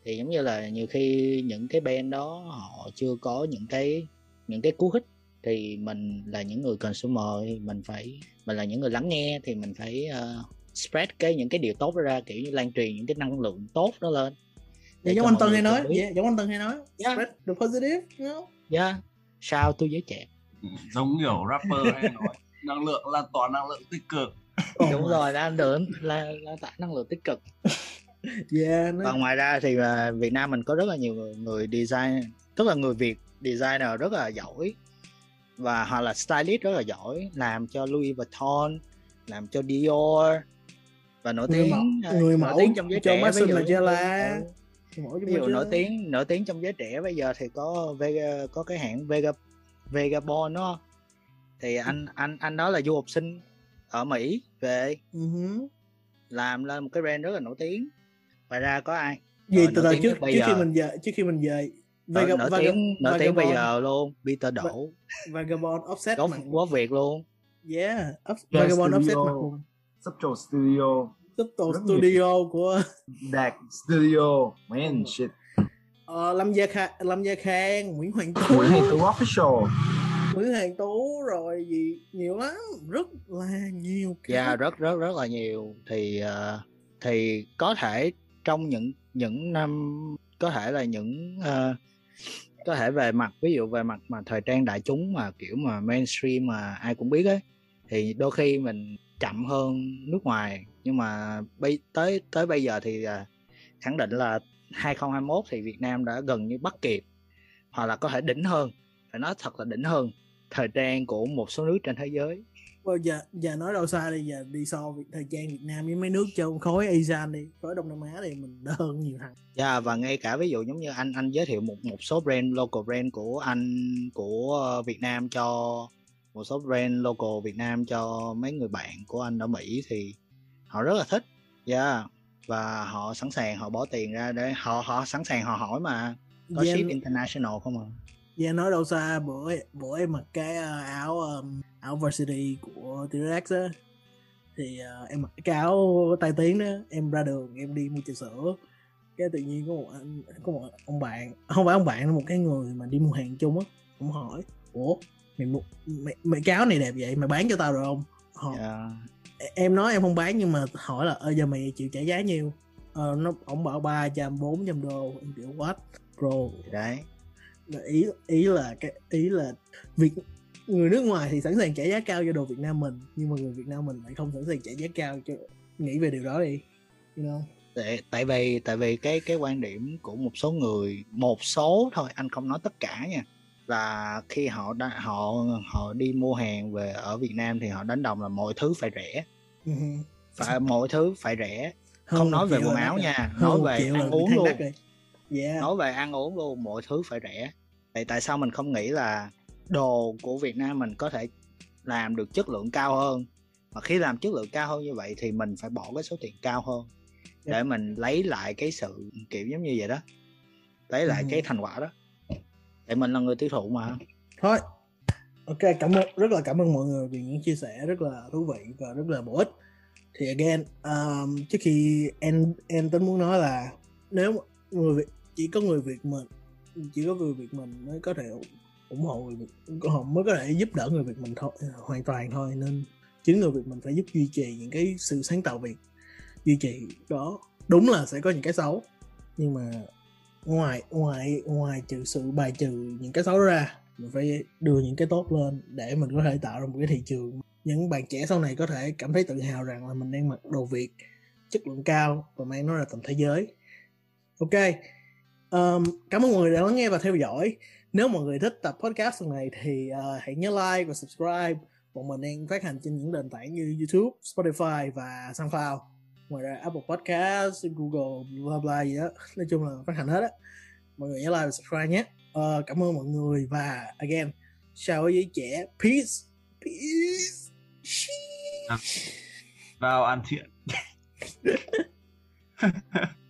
S3: Thì giống như là nhiều khi những cái band đó họ chưa có những cái những cái cú hích thì mình là những người consumer thì mình phải mình là những người lắng nghe thì mình phải ờ, spread cái những cái điều tốt đó ra kiểu như lan truyền những cái năng lượng tốt đó lên.
S1: Vậy
S3: để
S1: giống anh Tân hay nói. yeah, giống anh Tân hay nói.
S3: Yeah.
S1: spread the positive you know?
S3: yeah sao tôi giới trẻ?
S4: Giống kiểu rapper hay nói năng lượng lan tỏa năng lượng tích cực.
S1: Oh
S3: đúng
S1: my-
S3: rồi lan lượng là là tải năng lượng tích cực. (laughs)
S1: Yeah nó
S3: còn ngoài ra thì à, Việt Nam mình có rất là nhiều người, người design tức là người Việt designer rất là giỏi. Và hoặc là stylist rất là giỏi làm cho Louis Vuitton làm cho Dior và nổi
S1: Người
S3: tiếng
S1: mẫu-
S3: à,
S1: người
S3: nổi
S1: mẫu
S3: tiếng trong giới
S1: cho
S3: trẻ
S1: Mason
S3: ví dụ
S1: là
S3: ừ, ví dụ nổi tiếng nổi tiếng trong giới trẻ bây giờ thì có Vega có cái hãng Vega Vagabond đó thì anh anh anh đó là du học sinh ở Mỹ về.
S1: Ừ
S3: làm lên một cái brand rất là nổi tiếng. Ngoài ra có ai?
S1: Gì
S3: Rồi,
S1: từ từ trước
S3: bây
S1: trước khi
S3: giờ.
S1: mình về trước khi mình về
S3: nổi,
S1: Vega-
S3: nổi
S1: Vaga-
S3: tiếng nổi tiếng bây
S1: Vagabond-
S3: giờ luôn Peter Đỗ.
S1: Vagabond offset mặt
S3: quốc Việt luôn.
S1: Yeah up,
S2: Yeah,
S1: Vagabond offset mặt vùng
S2: Subtle Studio nhiều.
S1: Studio của
S2: Đạt Studio. Man shit.
S1: Ờ, Lâm Gia Khang, Lâm Gia Khang, Nguyễn Hoàng Tú,
S2: Nguyễn Hoàng Tú Official.
S1: Nguyễn Hoàng Tú rồi gì nhiều lắm, rất là nhiều cái.
S3: Dạ rất rất rất là nhiều. Thì ờ, thì có thể trong những những năm có thể là những ờ, có thể về mặt, ví dụ về mặt mà thời trang đại chúng mà, kiểu mà mainstream mà ai cũng biết ấy, thì đôi khi mình chậm hơn nước ngoài. Nhưng mà bây, tới tới bây giờ thì à, khẳng định là 2021 thì Việt Nam đã gần như bắt kịp, hoặc là có thể đỉnh hơn. Phải nói thật là đỉnh hơn thời trang của một số nước trên thế giới.
S1: Well, giờ giờ nói đâu xa đi giờ đi so việc thời trang Việt Nam với mấy nước trong khối ASEAN đi khối Đông Nam Á thì mình đỡ hơn nhiều thằng
S3: Yeah, và ngay cả ví dụ giống như anh anh giới thiệu một một số brand local brand của anh của ờ, Việt Nam cho một số brand local Việt Nam cho mấy người bạn của anh ở Mỹ thì họ rất là thích. Yeah. Và họ sẵn sàng họ bỏ tiền ra để họ họ sẵn sàng họ hỏi mà có
S1: Dạ,
S3: ship international không à.
S1: Giờ nói đâu xa bữa bữa em mặc cái ờ, áo um, áo varsity của T-Rex á. Thì ờ, em mặc cái áo tai tiếng đó em ra đường em đi mua trà sữa. Cái tự nhiên có một anh có một ông bạn không phải ông bạn là một cái người mà đi mua hàng chung á cũng hỏi ủa mày mua mày, mày cái áo này đẹp vậy mày bán cho tao được không? Họ
S3: Yeah.
S1: em nói em không bán nhưng mà hỏi là ơ giờ mày chịu trả giá nhiêu? Ờ, nó ông bảo ba trăm bốn trăm đô em kiểu what bro?
S3: Thì đấy.
S1: Là ý ý là cái ý là việc người nước ngoài thì sẵn sàng trả giá cao cho đồ Việt Nam mình nhưng mà người Việt Nam mình lại không sẵn sàng trả giá cao cho nghĩ về điều đó đi you know?
S3: Tại tại vì tại vì cái cái quan điểm của một số người một số thôi anh không nói tất cả nha. Là khi họ đã, họ họ đi mua hàng về ở Việt Nam thì họ đánh đồng là mọi thứ phải rẻ.
S1: Ừ
S3: phải mọi thứ phải rẻ. Không
S1: Hơn
S3: nói về quần áo nha nói về ăn uống luôn.
S1: Yeah.
S3: Nói về ăn uống luôn mọi thứ phải rẻ. Tại tại sao mình không nghĩ là đồ của Việt Nam mình có thể làm được chất lượng cao hơn? Mà khi làm chất lượng cao hơn như vậy thì mình phải bỏ cái số tiền cao hơn để
S1: Dạ.
S3: mình lấy lại cái sự kiểu giống như vậy đó lấy lại
S1: Ừ.
S3: cái thành quả đó. Tại mình là người tiêu thụ mà.
S1: Thôi. Ok cảm ơn rất là cảm ơn mọi người vì những chia sẻ rất là thú vị và rất là bổ ích. Thì again um, trước khi em em tính muốn nói là nếu người Việt chỉ có người Việt mình, chỉ có người Việt mình mới có thể ủng hộ người Việt họ mới có thể giúp đỡ người Việt mình thôi à, hoàn toàn thôi. Nên chính người Việt mình phải giúp duy trì những cái sự sáng tạo Việt, duy trì đó. Đúng là sẽ có những cái xấu, nhưng mà ngoài ngoài ngoài trừ sự bài trừ những cái xấu đó ra, mình phải đưa những cái tốt lên để mình có thể tạo ra một cái thị trường. Những bạn trẻ sau này có thể cảm thấy tự hào rằng là mình đang mặc đồ Việt, chất lượng cao và mang nó ra tầm thế giới. Ok um, cảm ơn mọi người đã lắng nghe và theo dõi. Nếu mọi người thích tập podcast lần này thì uh, hãy nhớ like và subscribe. Bọn mình đang phát hành trên những nền tảng như YouTube, Spotify và SoundCloud. Ngoài ra Apple Podcast, Google, bla bla gì đó. Nói chung là phát hành hết á. Mọi người nhớ like và subscribe nhé. Ờ, cảm ơn mọi người và again chào với trẻ. Peace. Peace.
S4: Vào ăn thiện (laughs)